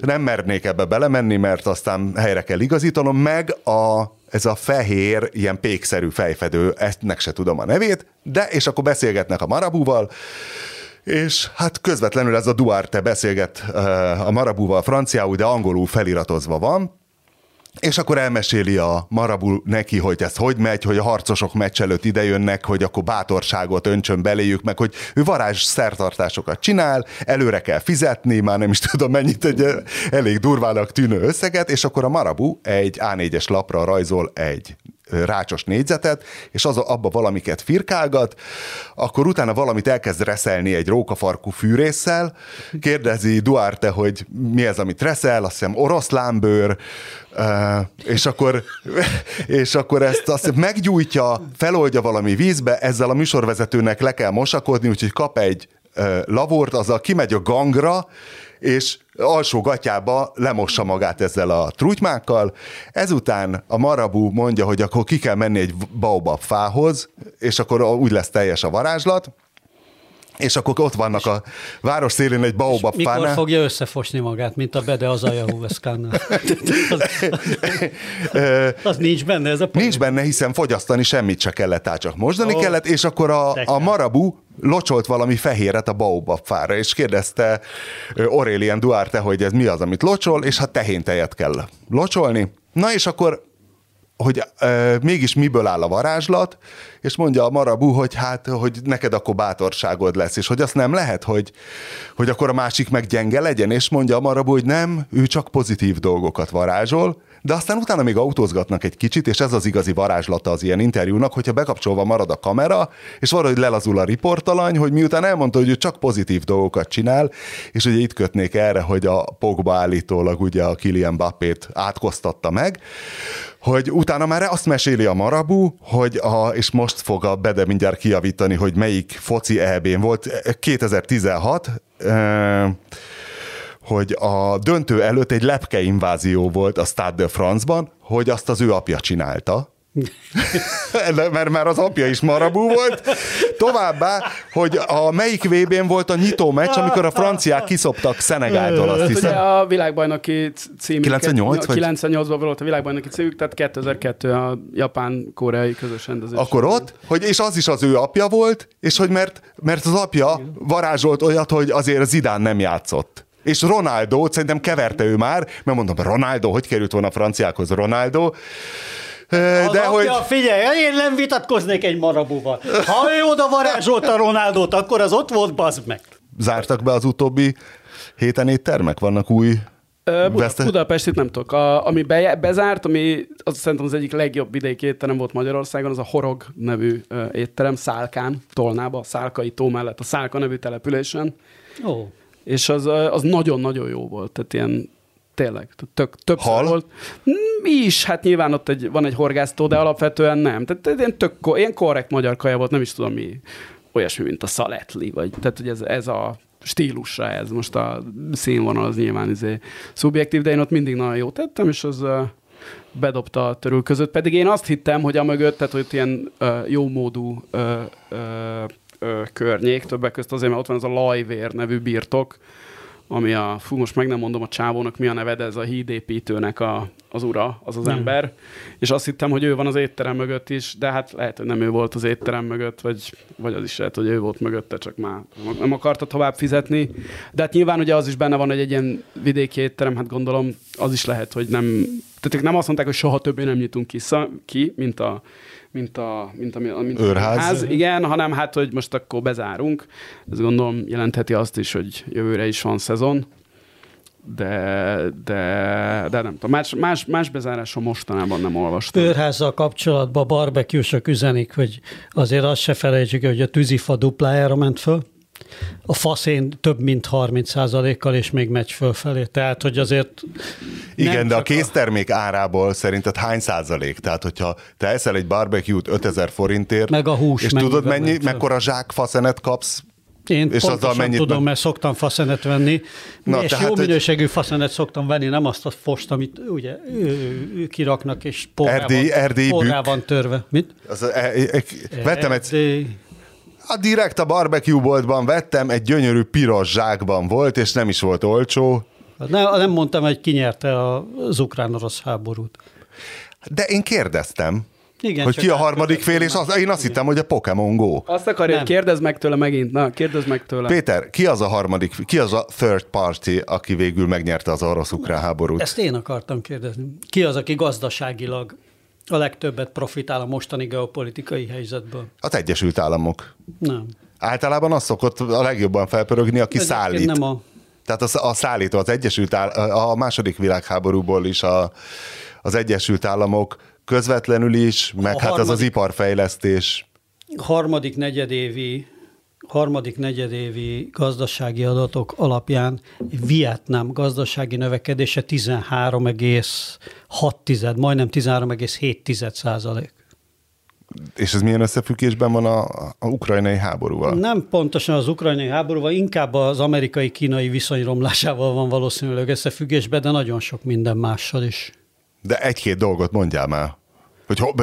Speaker 1: Nem mernék ebbe belemenni, mert aztán helyre kell igazítanom, meg a, ez a fehér, ilyen pékszerű fejfedő, ezt se tudom a nevét, de, és akkor beszélgetnek a marabúval, és hát közvetlenül ez a Duarte beszélget uh, a marabúval franciául, de angolul feliratozva van, és akkor elmeséli a Marabu neki, hogy ez hogy megy, hogy a harcosok meccs előtt idejönnek, hogy akkor bátorságot öntsön beléjük, meg hogy ő varázs szertartásokat csinál, előre kell fizetni, már nem is tudom mennyit, egy elég durvának tűnő összeget, és akkor a Marabu egy A4-es lapra rajzol egy rácsos négyzetet, és az abba valamiket firkálgat, akkor utána valamit elkezd reszelni egy rókafarkú fűrésszel, kérdezi Duarte, hogy mi ez, amit reszel, azt hiszem oroszlánbőr, és akkor, és akkor ezt azt meggyújtja, feloldja valami vízbe, ezzel a műsorvezetőnek le kell mosakodni, úgyhogy kap egy lavort, azzal kimegy a gangra, és alsó gatyába lemossa magát ezzel a trutymákkal. Ezután a Marabu mondja, hogy akkor ki kell menni egy baobab fához, és akkor úgy lesz teljes a varázslat, és akkor ott vannak a város szélén egy baobab
Speaker 3: fánál. Mikor fogja összefosni magát, mint a Bede az Ayahuasca-nál? az, az nincs benne ez a
Speaker 1: pont. Nincs benne, hiszen fogyasztani semmit se kellett, tehát csak mosdani oh, kellett, és akkor a, a Marabu locsolt valami fehéret a baobab fára, és kérdezte Aurélien Duarte, hogy ez mi az, amit locsol, és hát tehéntejet kell locsolni. Na és akkor hogy e, mégis miből áll a varázslat, és mondja a Marabu, hogy hát, hogy neked akkor bátorságod lesz, és hogy azt nem lehet, hogy, hogy akkor a másik meg gyenge legyen, és mondja a Marabu, hogy nem, ő csak pozitív dolgokat varázsol, de aztán utána még autózgatnak egy kicsit, és ez az igazi varázslata az ilyen interjúnak, hogyha bekapcsolva marad a kamera, és valahogy lelazul a riportalany, hogy miután elmondta, hogy ő csak pozitív dolgokat csinál, és ugye itt kötnék erre, hogy a Pogba állítólag ugye a Kilian Bappét átkoztatta meg, hogy utána már azt meséli a Marabú, hogy a, és most fog a Bede mindjárt kiavítani, hogy melyik foci EB-n volt, 2016, hogy a döntő előtt egy lepke invázió volt a Stade de France-ban, hogy azt az ő apja csinálta, mert már az apja is marabú volt. Továbbá, hogy a melyik vb n volt a nyitó meccs, amikor a franciák kiszoptak Szenegáltól, azt hiszem.
Speaker 2: Ugye a világbajnoki címük.
Speaker 1: 98?
Speaker 2: 98-ban volt a világbajnoki címük, tehát 2002 a japán-koreai közös rendezés.
Speaker 1: Akkor ott, hogy és az is az ő apja volt, és hogy mert, mert az apja varázsolt olyat, hogy azért Zidán nem játszott. És Ronaldo, szerintem keverte ő már, mert mondom, Ronaldo, hogy került volna a franciákhoz Ronaldo,
Speaker 3: de az hogy... apja, figyelj, én nem vitatkoznék egy marabúval. Ha ő oda varázsolta Ronaldót, akkor az ott volt, bazd meg.
Speaker 1: Zártak be az utóbbi héten éttermek? Vannak új
Speaker 2: Buda, Budapestit nem tudok. A, ami be, bezárt, ami az szerintem az egyik legjobb vidéki étterem volt Magyarországon, az a Horog nevű étterem, Szálkán, Tolnába, Szálkai tó mellett, a Szálka nevű településen.
Speaker 3: Oh.
Speaker 2: És az, az nagyon-nagyon jó volt. Tehát ilyen tényleg, tök, több volt. Mi is, hát nyilván ott egy, van egy horgásztó, de alapvetően nem. Tehát ilyen, tök, ilyen korrekt magyar kaja volt, nem is tudom mi, olyasmi, mint a szaletli, vagy tehát, hogy ez, ez a stílusra ez. Most a színvonal az nyilván izé szubjektív, de én ott mindig nagyon jó tettem, és az bedobta a törül között. Pedig én azt hittem, hogy a mögött, tehát hogy ilyen uh, jó módú uh, uh, uh, környék, többek között azért, mert ott van ez a Lajvér nevű birtok, ami a, fú, most meg nem mondom a csávónak mi a neve, de ez a hídépítőnek a, az ura, az az mm. ember, és azt hittem, hogy ő van az étterem mögött is, de hát lehet, hogy nem ő volt az étterem mögött, vagy, vagy az is lehet, hogy ő volt mögötte, csak már nem akarta tovább fizetni. De hát nyilván ugye az is benne van, hogy egy ilyen vidéki étterem, hát gondolom az is lehet, hogy nem, tehát ők nem azt mondták, hogy soha többé nem nyitunk ki, ki mint a mint a, mint a, mint a
Speaker 1: Őrház. Ház,
Speaker 2: igen, hanem hát, hogy most akkor bezárunk. Ez gondolom jelentheti azt is, hogy jövőre is van szezon, de, de, de nem tudom, más, más, más bezárása mostanában nem olvastam.
Speaker 3: Őrházzal kapcsolatban barbecue üzenik, hogy azért azt se felejtsük, hogy a tűzifa duplájára ment föl a faszén több mint 30% kal és még megy fölfelé. Tehát, hogy azért...
Speaker 1: Igen, de a késztermék a... árából szerinted hány százalék? Tehát, hogyha te eszel egy barbecue-t 5000 forintért,
Speaker 3: meg a hús,
Speaker 1: és tudod, mennyi, mekkora zsák faszenet kapsz
Speaker 3: én és pontosan mennyit tudom, men... mert szoktam faszenet venni, Na, és tehát, jó minőségű faszenet szoktam venni, nem azt a fost, amit ugye kiraknak, és porrá, Erdély, van, Erdély porrá van törve. Mit?
Speaker 1: Az, e, e, e, vettem egy... A direkt a barbecue boltban vettem, egy gyönyörű piros zsákban volt, és nem is volt olcsó.
Speaker 3: Nem, nem mondtam, hogy kinyerte az ukrán-orosz háborút.
Speaker 1: De én kérdeztem, igen, hogy ki a harmadik fél, és az, én azt hittem, hogy a Pokémon Go.
Speaker 2: Azt akarja, hogy kérdezz meg tőle megint. Na, kérdezz meg tőle.
Speaker 1: Péter, ki az a harmadik, ki az a third party, aki végül megnyerte az orosz-ukrán háborút?
Speaker 3: Ezt én akartam kérdezni. Ki az, aki gazdaságilag a legtöbbet profitál a mostani geopolitikai helyzetből?
Speaker 1: Az Egyesült Államok.
Speaker 3: Nem.
Speaker 1: Általában az szokott a legjobban felpörögni, aki Egyébként szállít. Nem a... Tehát a, a szállító, az Egyesült Áll- a második világháborúból is a, az Egyesült Államok közvetlenül is, meg a hát harmadik, az az iparfejlesztés.
Speaker 3: Harmadik negyedévi harmadik negyedévi gazdasági adatok alapján Vietnám gazdasági növekedése 13,6, majdnem 13,7 százalék.
Speaker 1: És ez milyen összefüggésben van a, a ukrajnai háborúval?
Speaker 3: Nem pontosan az ukrajnai háborúval, inkább az amerikai-kínai viszonyromlásával van valószínűleg összefüggésben, de nagyon sok minden mással is.
Speaker 1: De egy-két dolgot mondjál már. Hogy ho, be,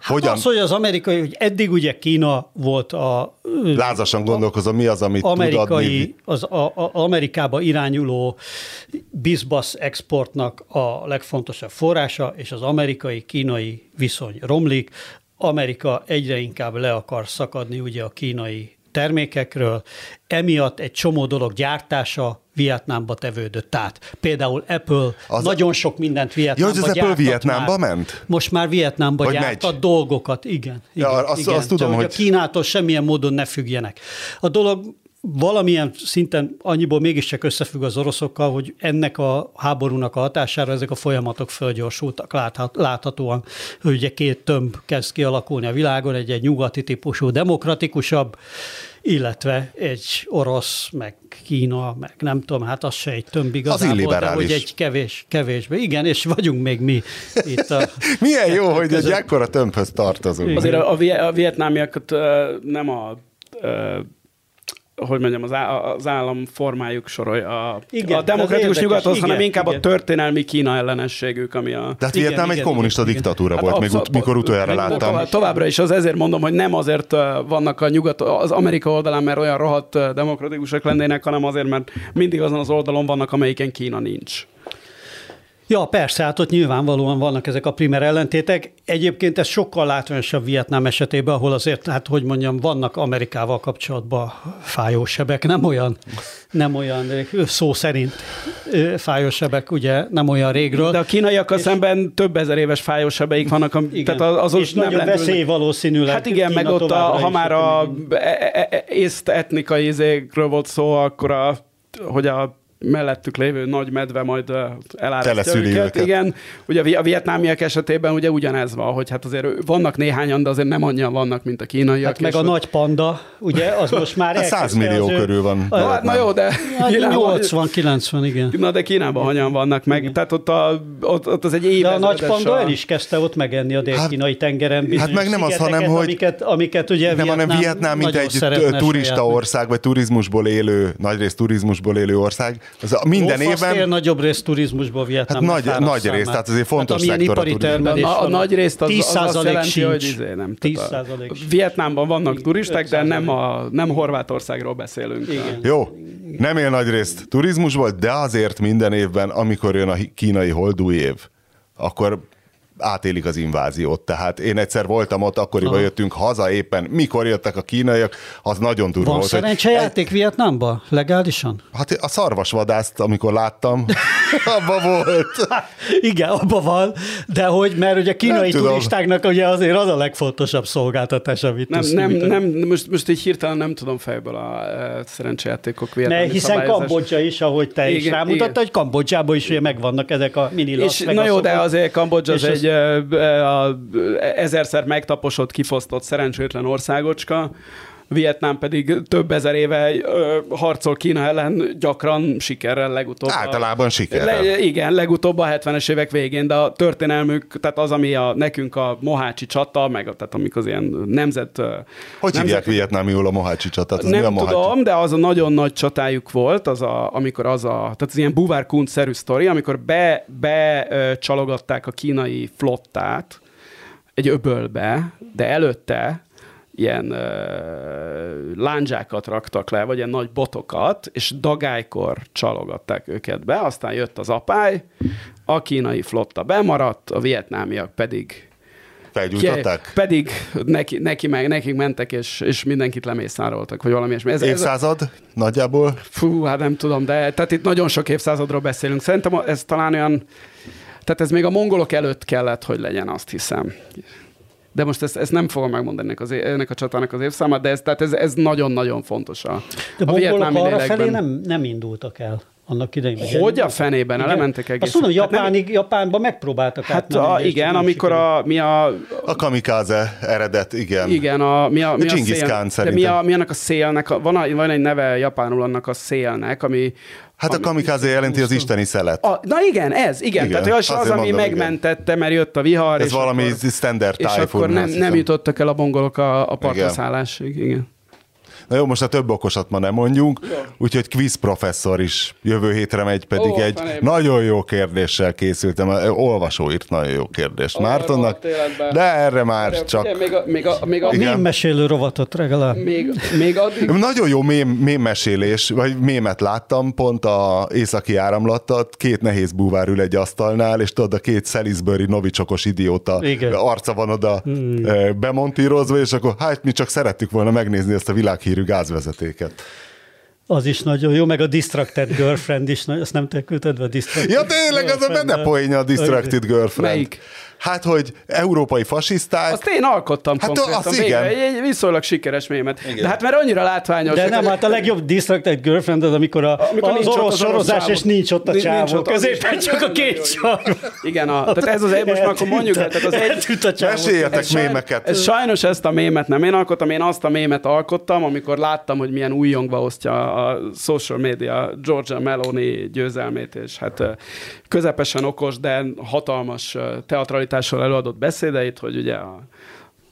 Speaker 3: hát hogyan? Az, hogy az amerikai, hogy eddig ugye Kína volt a...
Speaker 1: Lázasan gondolkozom, mi az, amit amerikai, tud adni?
Speaker 3: Az a, a, Amerikába irányuló bizbasz exportnak a legfontosabb forrása, és az amerikai-kínai viszony romlik. Amerika egyre inkább le akar szakadni ugye a kínai termékekről, emiatt egy csomó dolog gyártása Vietnámba tevődött át. Például Apple az nagyon sok mindent Vietnámba
Speaker 1: ja, az Apple Vietnámba már. ment?
Speaker 3: Most már Vietnámba Vagy gyártat megy. dolgokat, igen. igen,
Speaker 1: ja, azt,
Speaker 3: igen.
Speaker 1: azt tudom, Csak, hogy...
Speaker 3: A Kínától semmilyen módon ne függjenek. A dolog valamilyen szinten annyiból mégiscsak összefügg az oroszokkal, hogy ennek a háborúnak a hatására ezek a folyamatok fölgyorsultak láthat, láthatóan, hogy ugye két tömb kezd kialakulni a világon, egy, egy nyugati típusú, demokratikusabb, illetve egy orosz, meg Kína, meg nem tudom, hát az se egy tömb igazából, de hogy egy kevés, kevésbe. Igen, és vagyunk még mi itt a...
Speaker 1: Milyen jó, hogy egy ekkora tömbhöz tartozunk.
Speaker 2: Azért a, a vietnámiakat nem a hogy mondjam, az, az állam formájuk sorolja a, igen, a demokratikus nyugathoz, igen, hanem inkább igen. a történelmi Kína ellenességük, ami a...
Speaker 1: De hát Vietnám egy kommunista igen, diktatúra igen. volt, hát még ut- mikor utoljára láttam. Tovább,
Speaker 2: továbbra is az ezért mondom, hogy nem azért vannak a nyugat, az Amerika oldalán, mert olyan rohadt demokratikusak lennének, hanem azért, mert mindig azon az oldalon vannak, amelyiken Kína nincs.
Speaker 3: Ja, persze, hát ott nyilvánvalóan vannak ezek a primer ellentétek. Egyébként ez sokkal látványosabb Vietnám esetében, ahol azért, hát hogy mondjam, vannak Amerikával kapcsolatban fájósebek, nem olyan, nem olyan szó szerint fájósebek, ugye nem olyan régről.
Speaker 2: De a kínaiakkal szemben több ezer éves fájósebeik vannak,
Speaker 3: igen, tehát az és nem nagyon veszély valószínűleg.
Speaker 2: Hát igen, meg ott, a, ha már a e- e- e- észt etnikai izékről volt szó, akkor a, hogy a mellettük lévő nagy medve majd elárasztja őket. őket. Igen, ugye a vietnámiak esetében ugye ugyanez van, hogy hát azért vannak néhányan, de azért nem annyian vannak, mint a kínaiak. Hát
Speaker 3: meg a nagy panda, ugye, az most már
Speaker 1: hát 100 millió ő, körül van.
Speaker 2: A, hát, na jó, de...
Speaker 3: 80-90, igen.
Speaker 2: Na de Kínában hanyan vannak meg, igen. tehát ott, a, ott, ott az egy év. De
Speaker 3: a nagy panda a... el is kezdte ott megenni a dél-kínai hát, tengeren
Speaker 1: Hát meg nem az, hanem, hogy...
Speaker 3: Amiket, amiket ugye
Speaker 1: nem, hanem Vietnám, mint egy turista ország, vagy turizmusból élő, nagyrészt turizmusból élő ország, az a minden évben... Fél
Speaker 3: nagyobb részt turizmusból Vietnám.
Speaker 1: Hát nagy, nagy rész, tehát azért fontos hát, szektor
Speaker 2: a termelés. A, a nagy részt az, 10 az azt jelenti, sincs. hogy izé, nem. 10 a, Vietnámban vannak turisták, de nem, a, nem Horvátországról beszélünk. Igen.
Speaker 1: Jó, nem él nagy részt turizmusból, de azért minden évben, amikor jön a kínai holdúj év, akkor átélik az inváziót. Tehát én egyszer voltam ott, akkoriban Aha. jöttünk haza éppen, mikor jöttek a kínaiak, az nagyon durva
Speaker 3: volt. Van szerencsejáték egy... Vietnámba? Legálisan?
Speaker 1: Hát a szarvasvadászt, amikor láttam, abba volt.
Speaker 3: Igen, abba van, de hogy, mert ugye a kínai nem turistáknak ugye azért az a legfontosabb szolgáltatás, amit
Speaker 2: nem, nem, nem, most, most így hirtelen nem tudom fejből a e, szerencsejátékok
Speaker 3: Ne, hiszen Kambodzsa is, ahogy te igen, is rámutattad, hogy Kambodzsában is ugye megvannak ezek a mini És
Speaker 2: Na jó, de azért Kambodzsa az egy ezerszer megtaposott, kifosztott szerencsétlen országocska, Vietnám pedig több ezer éve harcol Kína ellen, gyakran sikerrel legutóbb.
Speaker 1: Általában a, sikerrel.
Speaker 2: Le, igen, legutóbb a 70-es évek végén, de a történelmük, tehát az, ami a, nekünk a Mohácsi csata, meg a, tehát amikor az ilyen nemzet...
Speaker 1: Hogy nemzet, hívják vietnámiul a Mohácsi csatát?
Speaker 2: Az nem a Mohácsi? tudom, de az a nagyon nagy csatájuk volt, az a, amikor az a, tehát az ilyen buvár szerű sztori, amikor be, be csalogatták a kínai flottát egy öbölbe, de előtte ilyen uh, lándzsákat raktak le, vagy ilyen nagy botokat, és dagálykor csalogatták őket be, aztán jött az apály, a kínai flotta bemaradt, a vietnámiak pedig
Speaker 1: Felgyújtották?
Speaker 2: Pedig neki, neki meg, nekik mentek, és, és mindenkit lemészároltak, vagy valami ilyesmi.
Speaker 1: Ez, Évszázad ez, nagyjából?
Speaker 2: Fú, hát nem tudom, de tehát itt nagyon sok évszázadról beszélünk. Szerintem ez talán olyan, tehát ez még a mongolok előtt kellett, hogy legyen, azt hiszem de most ezt, ezt nem fogom megmondani ennek, az, ennek a csatának az évszámát, de ez, tehát ez, ez nagyon-nagyon fontos a,
Speaker 3: de a vietnámi arra felé nem, nem indultak el annak idején.
Speaker 2: Hogy a fenében? Igen. Elementek egész.
Speaker 3: Azt mondom, Japánig, hát Japánban megpróbáltak
Speaker 2: Hát a, igen, amikor a, mi a...
Speaker 1: A kamikáze eredet, igen.
Speaker 2: Igen, a, mi a, mi a, szél, de mi, a, mi annak a szélnek, a, van, a, van egy neve japánul annak a szélnek, ami
Speaker 1: Hát a kamikáze jelenti az isteni szelet.
Speaker 2: A, na igen, ez, igen. igen Tehát az, az, ami megmentette, mert jött a vihar.
Speaker 1: Ez és valami akkor, standard
Speaker 2: És akkor nem, nem jutottak el a mongolok a, a partraszállásig. Igen. igen.
Speaker 1: Na jó, most a több okosat ma nem mondjunk, úgyhogy quiz professzor is jövő hétre megy, pedig Ó, egy fenébe. nagyon jó kérdéssel készültem. Olvasó írt nagyon jó kérdést Mártonnak, de erre már de, csak...
Speaker 2: Ugye, még a, még a, még a,
Speaker 3: mém mesélő rovatot legalább.
Speaker 2: Még, még addig...
Speaker 1: Nagyon jó mém, mém mesélés, vagy mémet láttam, pont a északi áramlattat, két nehéz búvár ül egy asztalnál, és tudod, a két Salisbury novicsokos idióta Igen. arca van oda hmm. bemontírozva, és akkor hát mi csak szerettük volna megnézni ezt a világhír hírű gázvezetéket.
Speaker 3: Az is nagyon jó, meg a Distracted Girlfriend is, azt nem te küldted a Distracted
Speaker 1: Ja, tényleg, az a benne poénja a Distracted Girlfriend.
Speaker 2: Melyik?
Speaker 1: Hát, hogy európai fasiszták.
Speaker 2: Azt én alkottam hát, konkrétan. Az igen. Egy, egy viszonylag sikeres mémet. Igen. De hát mert annyira látványos.
Speaker 3: De nem, hát a legjobb Distracted Girlfriend az, amikor, a, amikor az orosz sorozás, és nincs ott a csávó. Középen csak a két sarv.
Speaker 2: Igen, a, tehát ez az egy, most már akkor mondjuk, tehát az
Speaker 1: egy... Meséljetek mémeket.
Speaker 2: Ez sajnos ezt a mémet nem én alkottam, én azt a mémet alkottam, amikor láttam, hogy milyen újongva osztja a social media Georgia Meloni győzelmét, és hát közepesen okos, de hatalmas teatralitással előadott beszédeit, hogy ugye a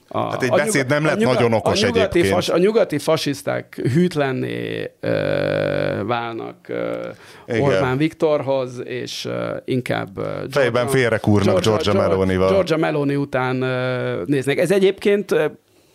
Speaker 1: a, hát egy a beszéd nyugat, nem lett nyugat, nagyon okos a nyugati egyébként. Fas,
Speaker 2: a nyugati fasiszták hűtlenné ö, válnak ö, Orbán Viktorhoz, és ö, inkább...
Speaker 1: Fejben félrekúrnak Georgia, Georgia Meloni-val.
Speaker 2: Georgia Meloni után ö, néznek. Ez egyébként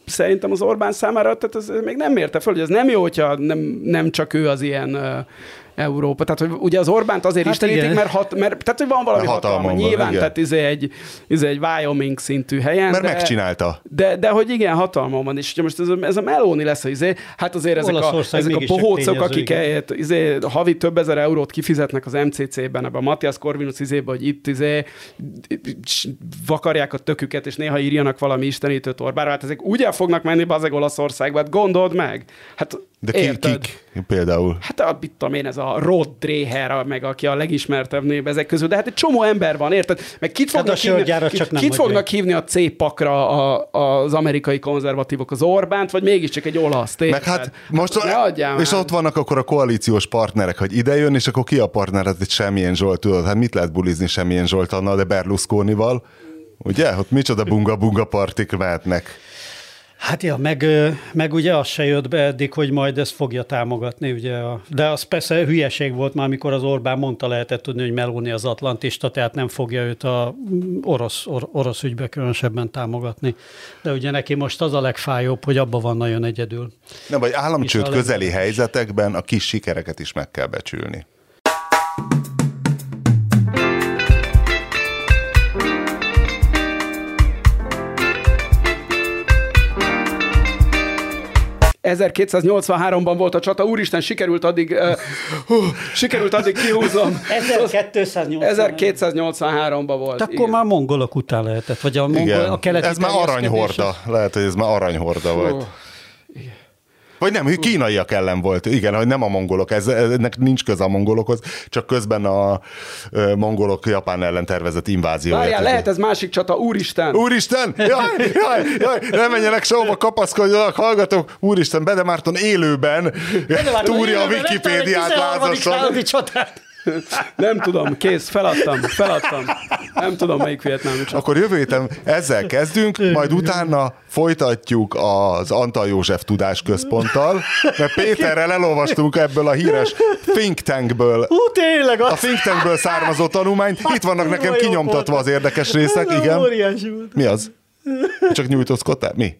Speaker 2: szerintem az Orbán számára, tehát ez még nem mérte föl, hogy ez nem jó, hogyha nem, nem csak ő az ilyen Európa. Tehát, hogy ugye az Orbánt azért hát istenítik, mert, hat, mert tehát, hogy van valami hatalma. hatalma nyilván, igen. tehát izé egy, izé egy Wyoming szintű helyen.
Speaker 1: Mert de, megcsinálta.
Speaker 2: De, de, hogy igen, hatalma van. És ugye most ez a, ez a Meloni lesz, izé, hát azért ezek a, ezek a pohócok, akik helyett, izé, havi több ezer eurót kifizetnek az MCC-ben, ebben a Matthias Corvinus izébe, hogy itt izé, vakarják a töküket, és néha írjanak valami istenítőt Orbára. Hát ezek úgy el fognak menni bazeg Olaszországba, hát gondold meg. Hát
Speaker 1: de ki, kik például?
Speaker 2: Hát a, mit tudom én, ez a Rod Dreher, meg aki a legismertebb név ezek közül, de hát egy csomó ember van, érted? Meg kit fognak, hát hívni, csak nem kit fognak hívni a C-pakra a, az amerikai konzervatívok, az Orbánt, vagy mégiscsak egy olasz,
Speaker 1: érted? Meg hát most, és ott vannak akkor a koalíciós partnerek, hogy ide jön, és akkor ki a partner, hát egy semmilyen Zsolt, tudod, hát mit lehet bulizni semmilyen Zsolt annal, de Berlusconival, ugye? Ott micsoda bunga-bunga partik mehetnek.
Speaker 3: Hát ja, meg, meg ugye az se jött be eddig, hogy majd ezt fogja támogatni, ugye. A, de az persze hülyeség volt már, amikor az Orbán mondta, lehetett tudni, hogy Meloni az atlantista, tehát nem fogja őt a orosz, or, orosz ügybe különösebben támogatni. De ugye neki most az a legfájóbb, hogy abban van nagyon egyedül.
Speaker 1: Nem, vagy államcsőd közeli helyzetekben a kis sikereket is meg kell becsülni.
Speaker 2: 1283-ban volt a csata, úristen, sikerült addig, uh, uh, sikerült addig kihúzom. 1283-ban volt.
Speaker 3: De akkor igen. már mongolok után lehetett, vagy a, mongol, a keleti
Speaker 1: Ez már aranyhorda, lehet, hogy ez már aranyhorda volt. Vagy nem, kínaiak ellen volt. Igen, hogy nem a mongolok, ez, ennek nincs köze a mongolokhoz, csak közben a mongolok Japán ellen tervezett invázió.
Speaker 2: Várjál, lehet ez másik csata, úristen!
Speaker 1: Úristen! Jaj, jaj, jaj, ne menjenek sehova, kapaszkodjanak, hallgatók! Úristen, Bede Márton élőben túrja a Wikipédiát lázasan.
Speaker 2: Nem tudom, kész, feladtam, feladtam. Nem tudom, melyik vietnámi
Speaker 1: csak. Akkor jövő héten ezzel kezdünk, majd utána folytatjuk az Antal József Tudásközponttal, mert Péterrel elolvastunk ebből a híres think tankből.
Speaker 3: Hú, tényleg
Speaker 1: az... A think tankből származó tanulmányt. Itt vannak nekem kinyomtatva az érdekes részek, igen. Mi az? Csak nyújtózkodtál? Mi?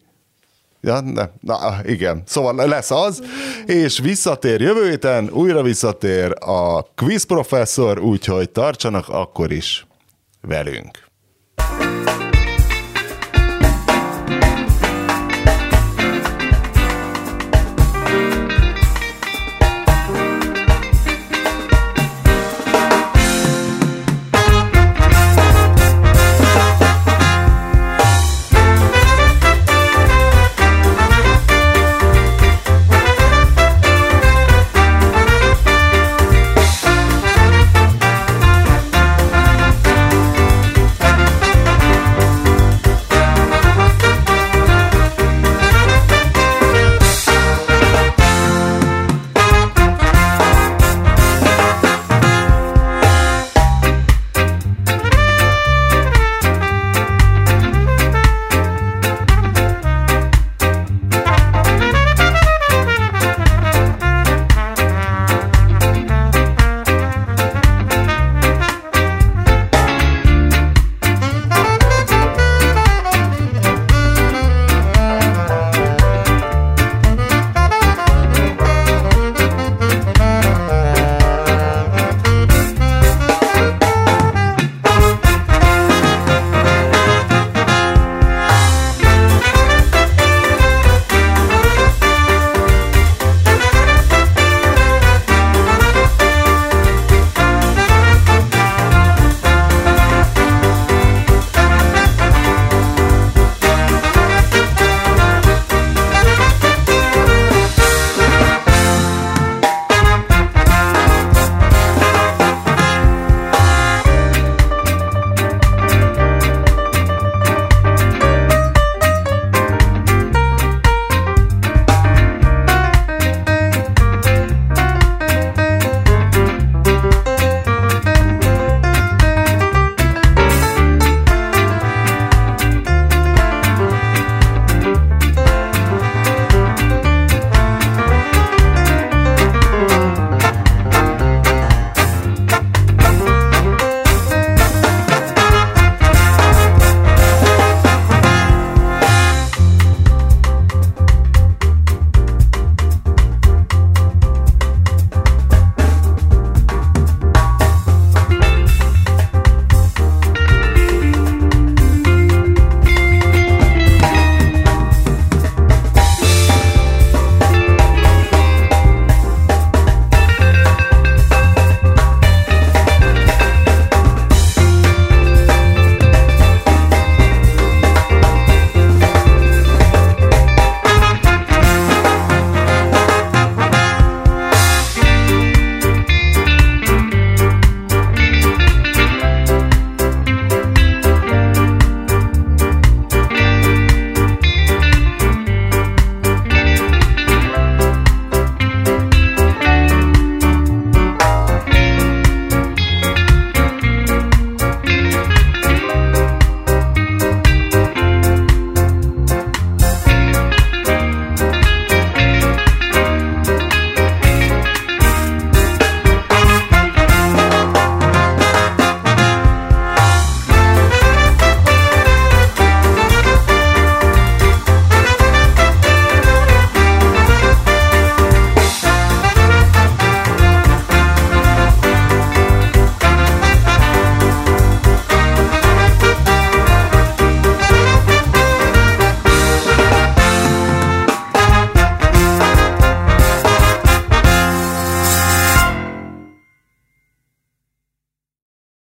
Speaker 1: Ja, ne, na, igen. Szóval lesz az, és visszatér jövő héten, újra visszatér a quiz professzor, úgyhogy tartsanak akkor is velünk.